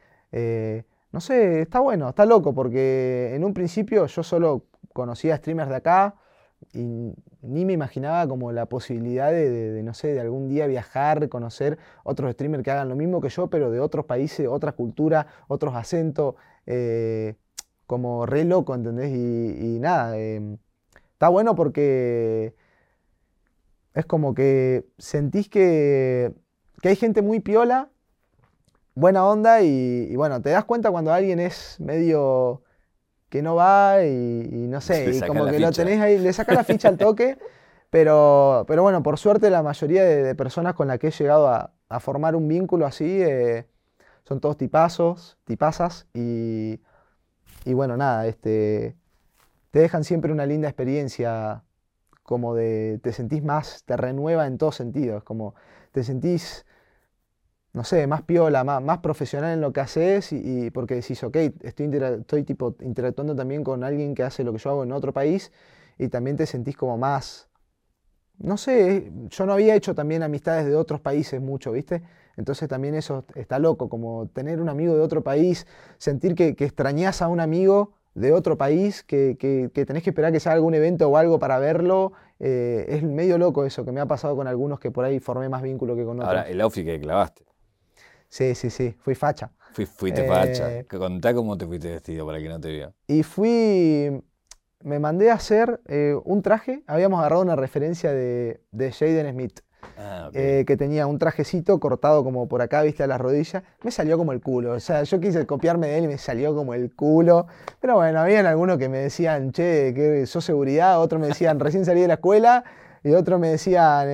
no sé, está bueno, está loco, porque en un principio yo solo conocía streamers de acá, y ni me imaginaba como la posibilidad de, no sé, de algún día viajar, conocer otros streamers que hagan lo mismo que yo, pero de otros países, otra cultura, otros acentos, eh, como re loco, ¿entendés? Y, nada, em, está bueno porque es como que sentís que, que hay gente muy piola, buena onda y, y bueno, te das cuenta cuando alguien es medio que no va y, no sé, y como que lo tenés ahí, le saca la ficha al toque, pero, pero bueno, por suerte la mayoría de, personas con las que he llegado a, formar un vínculo así eh, son todos tipazos, tipazas y, y bueno, nada, este, te dejan siempre una linda experiencia como de, te sentís más, te renueva en todos sentidos, como te sentís no sé, más piola, más, más profesional en lo que haces y, porque decís, ok, estoy, estoy tipo interactuando también con alguien que hace lo que yo hago en otro país y también te sentís como más, no sé, yo no había hecho también amistades de otros países mucho, ¿viste? Entonces también eso está loco, como tener un amigo de otro país, sentir que, que extrañas a un amigo de otro país, que, que, tenés que esperar que sea algún evento o algo para verlo, eh, es medio loco eso, que me ha pasado con algunos que por ahí formé más vínculo que con otros. Ahora, el outfit que clavaste. Sí, sí, sí, fui facha. Fui, fuiste facha. Eh, contá cómo te fuiste vestido para que no te vea. Y fui, me mandé a hacer eh, un traje, habíamos agarrado una referencia de, de Jaden Smith. Ah, eh, que tenía un trajecito cortado como por acá, viste, a las rodillas, me salió como el culo. O sea, yo quise copiarme de él y me salió como el culo. Pero bueno, habían algunos que me decían, che, que sos seguridad, otros me decían, recién salí de la escuela, y otros me decían,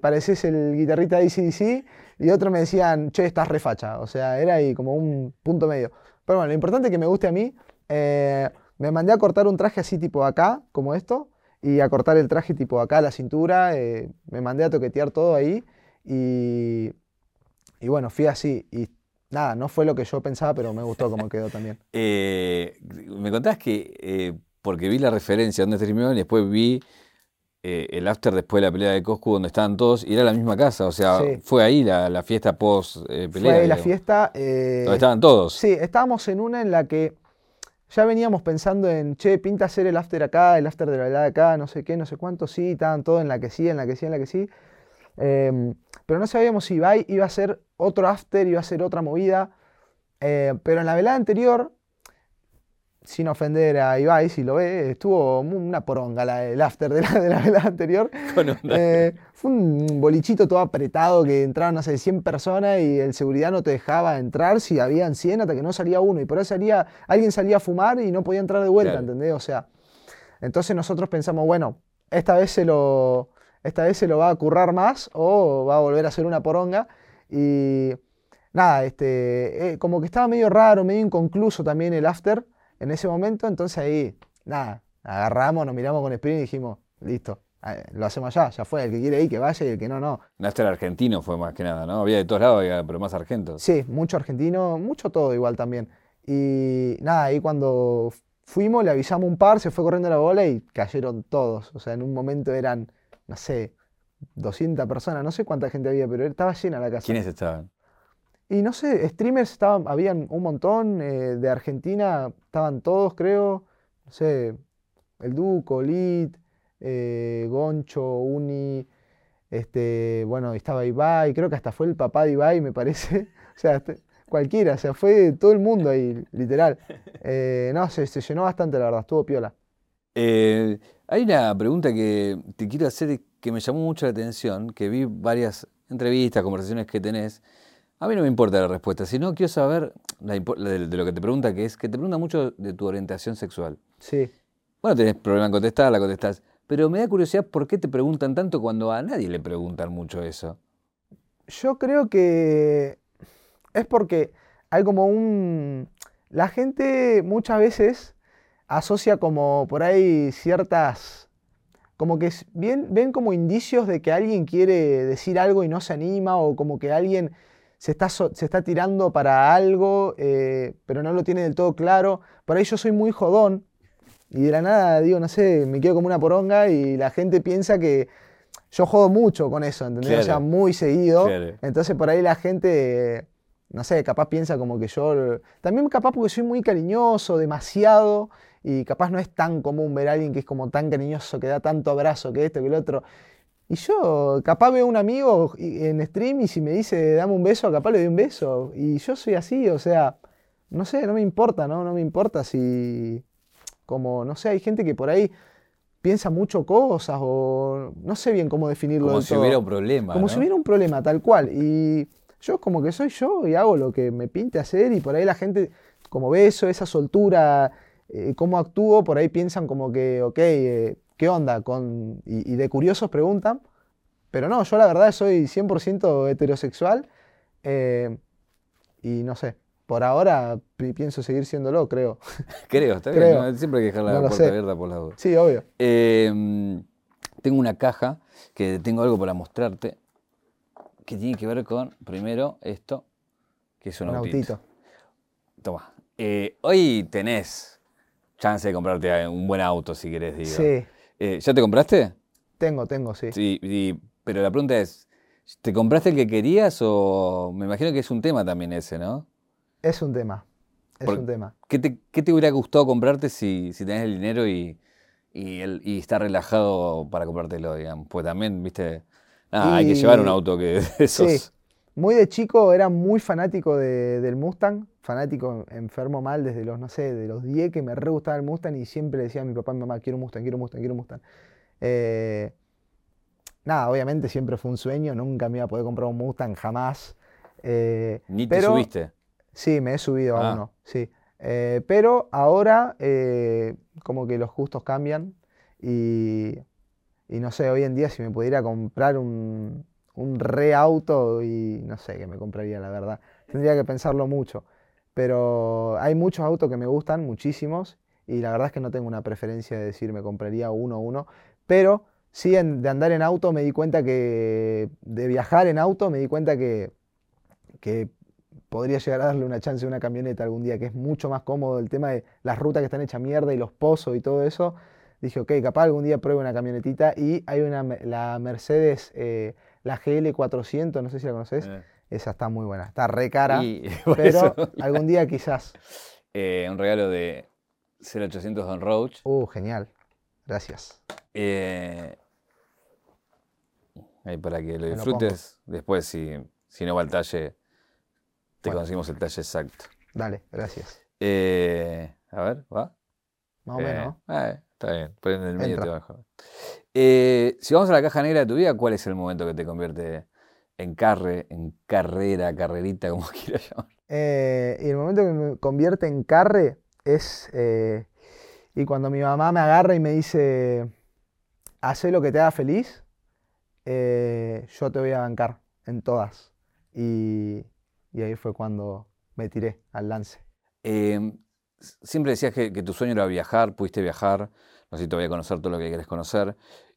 pareces el guitarrista de ACDC y otros me decían, che, estás refacha. O sea, era ahí como un punto medio. Pero bueno, lo importante es que me guste a mí. Eh, me mandé a cortar un traje así tipo acá, como esto, y a cortar el traje tipo acá a la cintura. Eh, me mandé a toquetear todo ahí. Y, Y bueno, fui así. Y nada, no fue lo que yo pensaba, pero me gustó cómo quedó también. Eh, me contás que, eh, porque vi la referencia donde terminó y después vi el after después de la pelea de Coscu donde estaban todos y era la misma casa, o sea, Sí. fue ahí la, la fiesta post pelea. Fue ahí la digamos, fiesta. Donde estaban todos. Sí, estábamos en una en la que ya veníamos pensando en, che, pinta hacer el after acá, el after de la velada acá, no sé qué, no sé cuánto, sí, estaban todos en la que sí, en la que sí, en la que sí. Em, pero no sabíamos si Ibai iba a ser otro after, iba a ser otra movida. Eh, pero en la velada anterior, sin ofender a Ibai, si lo ve, estuvo una poronga la, el after de la, de la velada anterior. Eh, fue un bolichito todo apretado que entraron, no sé, 100 personas y el seguridad no te dejaba entrar si habían 100 hasta que no salía uno. Y por eso salía, alguien salía a fumar y no podía entrar de vuelta, Claro. ¿entendés? O sea, entonces nosotros pensamos, bueno, esta vez se lo, esta vez se lo va a currar más o va a volver a ser una poronga. Y nada, este, eh, como que estaba medio raro, medio inconcluso también el after en ese momento. Entonces ahí, nada, agarramos, nos miramos con Sprint y dijimos, listo, eh, lo hacemos ya, ya fue. El que quiere ir, que vaya y el que no, no. Un after argentino fue más que nada, ¿no? Había de todos lados, pero más argentos. Sí, mucho argentino, mucho todo igual también. Y nada, ahí cuando fuimos le avisamos un par, se fue corriendo la bola y cayeron todos. O sea, en un momento eran, no sé, 200 personas, no sé cuánta gente había, pero estaba llena la casa. ¿Quiénes estaban? Y no sé, streamers estaban, habían un montón, eh, de Argentina estaban todos, creo, no sé, el Duco, Lit, eh, Goncho, Uni, este, bueno, estaba Ibai, creo que hasta fue el papá de Ibai, me parece, o sea, este- cualquiera, o sea, fue todo el mundo ahí, literal. Eh, no, se, se llenó bastante, la verdad, estuvo piola. Eh, hay una pregunta que te quiero hacer que me llamó mucho la atención, que vi varias entrevistas, conversaciones que tenés. A mí no me importa la respuesta, sino quiero saber la de, de lo que te pregunta, que es que te pregunta mucho de tu orientación sexual. Sí. Bueno, tenés problema en contestar, la contestás. Pero me da curiosidad por qué te preguntan tanto cuando a nadie le preguntan mucho eso. Yo creo que es porque hay como un... La gente muchas veces asocia como por ahí ciertas... Como que ven como indicios de que alguien quiere decir algo y no se anima o como que alguien se está, so- se está tirando para algo eh, pero no lo tiene del todo claro. Por ahí yo soy muy jodón y de la nada digo, no sé, me quedo como una poronga y la gente piensa que yo jodo mucho con eso, ¿entendés? O sea, Claro. muy seguido. Claro. Entonces por ahí la gente, no sé, capaz piensa como que yo... También capaz porque soy muy cariñoso, demasiado, y capaz no es tan común ver a alguien que es como tan cariñoso, que da tanto abrazo, que esto, que lo otro. Y yo capaz veo a un amigo en stream y si me dice dame un beso, capaz le doy un beso. Y yo soy así, o sea, no sé, no me importa, ¿no? No me importa si... Como, no sé, hay gente que por ahí piensa mucho cosas o no sé bien cómo definirlo Como si todo. hubiera un problema. Como ¿no? si hubiera un problema, tal cual. Y yo como que soy yo y hago lo que me pinte hacer y por ahí la gente, como ve eso, esa soltura, eh, cómo actúo, por ahí piensan como que, ok, eh, ¿qué onda? Con, y, y de curiosos preguntan. Pero no, yo la verdad soy 100% heterosexual eh, y no sé, por ahora pi- pienso seguir siéndolo, creo. Creo, está bien. Creo. ¿no? Siempre hay que dejar la No puerta sé. abierta por la duda. Sí, obvio. Eh, tengo una caja que tengo algo para mostrarte que tiene que ver con, primero, esto, que es un, Un autito. autito. Toma. Eh, hoy tenés chance de comprarte un buen auto, si querés, digo. Sí, Eh, ¿Ya te compraste? tengo, tengo, sí. Sí, y- pero la pregunta es, ¿te compraste el que querías o me imagino que es un tema también ese, ¿no? Es un tema, es Por- un tema. ¿Qué te, qué te hubiera gustado comprarte si, si tenés el dinero y, y, el, y estar relajado para comprártelo, digamos? Pues también, viste, hay que llevar un auto que esos. Sí, muy de chico era muy fanático de- del Mustang, fanático enfermo mal desde los, no sé, de los 10 que me re gustaba el Mustang y siempre le decía a mi papá y mi mamá, quiero un Mustang, quiero un Mustang, quiero un Mustang. Eh, nada, obviamente siempre fue un sueño, nunca me iba a poder comprar un Mustang, jamás. Eh, Ni te pero- subiste. Sí, me he subido a Ah. uno, sí. Eh, pero ahora como que los gustos cambian y, y no sé, hoy en día si me pudiera comprar un, un re auto y no sé qué me compraría, la verdad. Tendría que pensarlo mucho. Pero hay muchos autos que me gustan, muchísimos, y la verdad es que no tengo una preferencia de decir me compraría uno o uno. Pero sí de andar en auto me di cuenta que, de viajar en auto me di cuenta que que podría llegar a darle una chance a una camioneta algún día, que es mucho más cómodo el tema de las rutas que están hechas mierda y los pozos y todo eso. Dije, ok, capaz algún día pruebe una camionetita y hay una, la Mercedes, eh, la GL400, no sé si la conoces. Eh. Esa está muy buena, está re cara, Y pero eso- algún día quizás. Eh, un regalo de 0800 Don Roach. Uh, genial. Gracias. Eh, ahí para que lo disfrutes. Después, si, si no va al talle, te Bueno. conseguimos el talle exacto. Dale, gracias. Eh, a ver, ¿va? Más o Eh, menos. Está bien, pero en el medio Entra. te bajo. Eh, si vamos a la caja negra de tu vida, ¿cuál es el momento que te convierte en carre, en carrera, carrerita, como quieras llamar? Eh, y el momento que me convierte en carre es. eh, y cuando mi mamá me agarra y me dice: Hacé lo que te haga feliz, yo te voy a bancar en todas. Y, y ahí fue cuando me tiré al lance. Siempre decías que, que tu sueño era viajar, pudiste viajar, no sé si todavía conocer todo lo que querés conocer.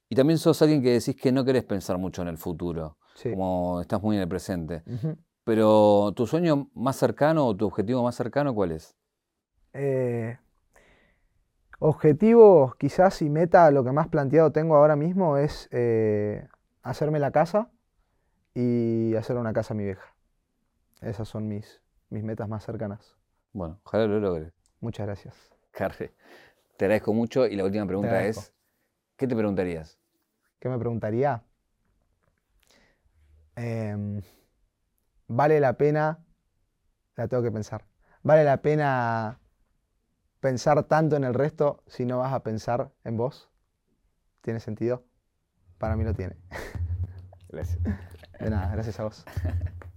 Y también sos alguien que decís que no querés pensar mucho en el futuro, Sí. como estás muy en el presente. Pero tu sueño más cercano o tu objetivo más cercano, ¿cuál es? Eh, objetivo, quizás y meta, lo que más planteado tengo ahora mismo es eh, hacerme la casa y hacer una casa a mi vieja. Esas son mis, mis metas más cercanas. Bueno, ojalá lo logres. Muchas gracias. Carre, te agradezco mucho y la última pregunta es, ¿qué te preguntarías? ¿Qué me preguntaría? Em, ¿vale la pena? La tengo que pensar. ¿Vale la pena pensar tanto en el resto si no vas a pensar en vos? ¿Tiene sentido? Para mí lo tiene. Gracias. De nada, gracias a vos.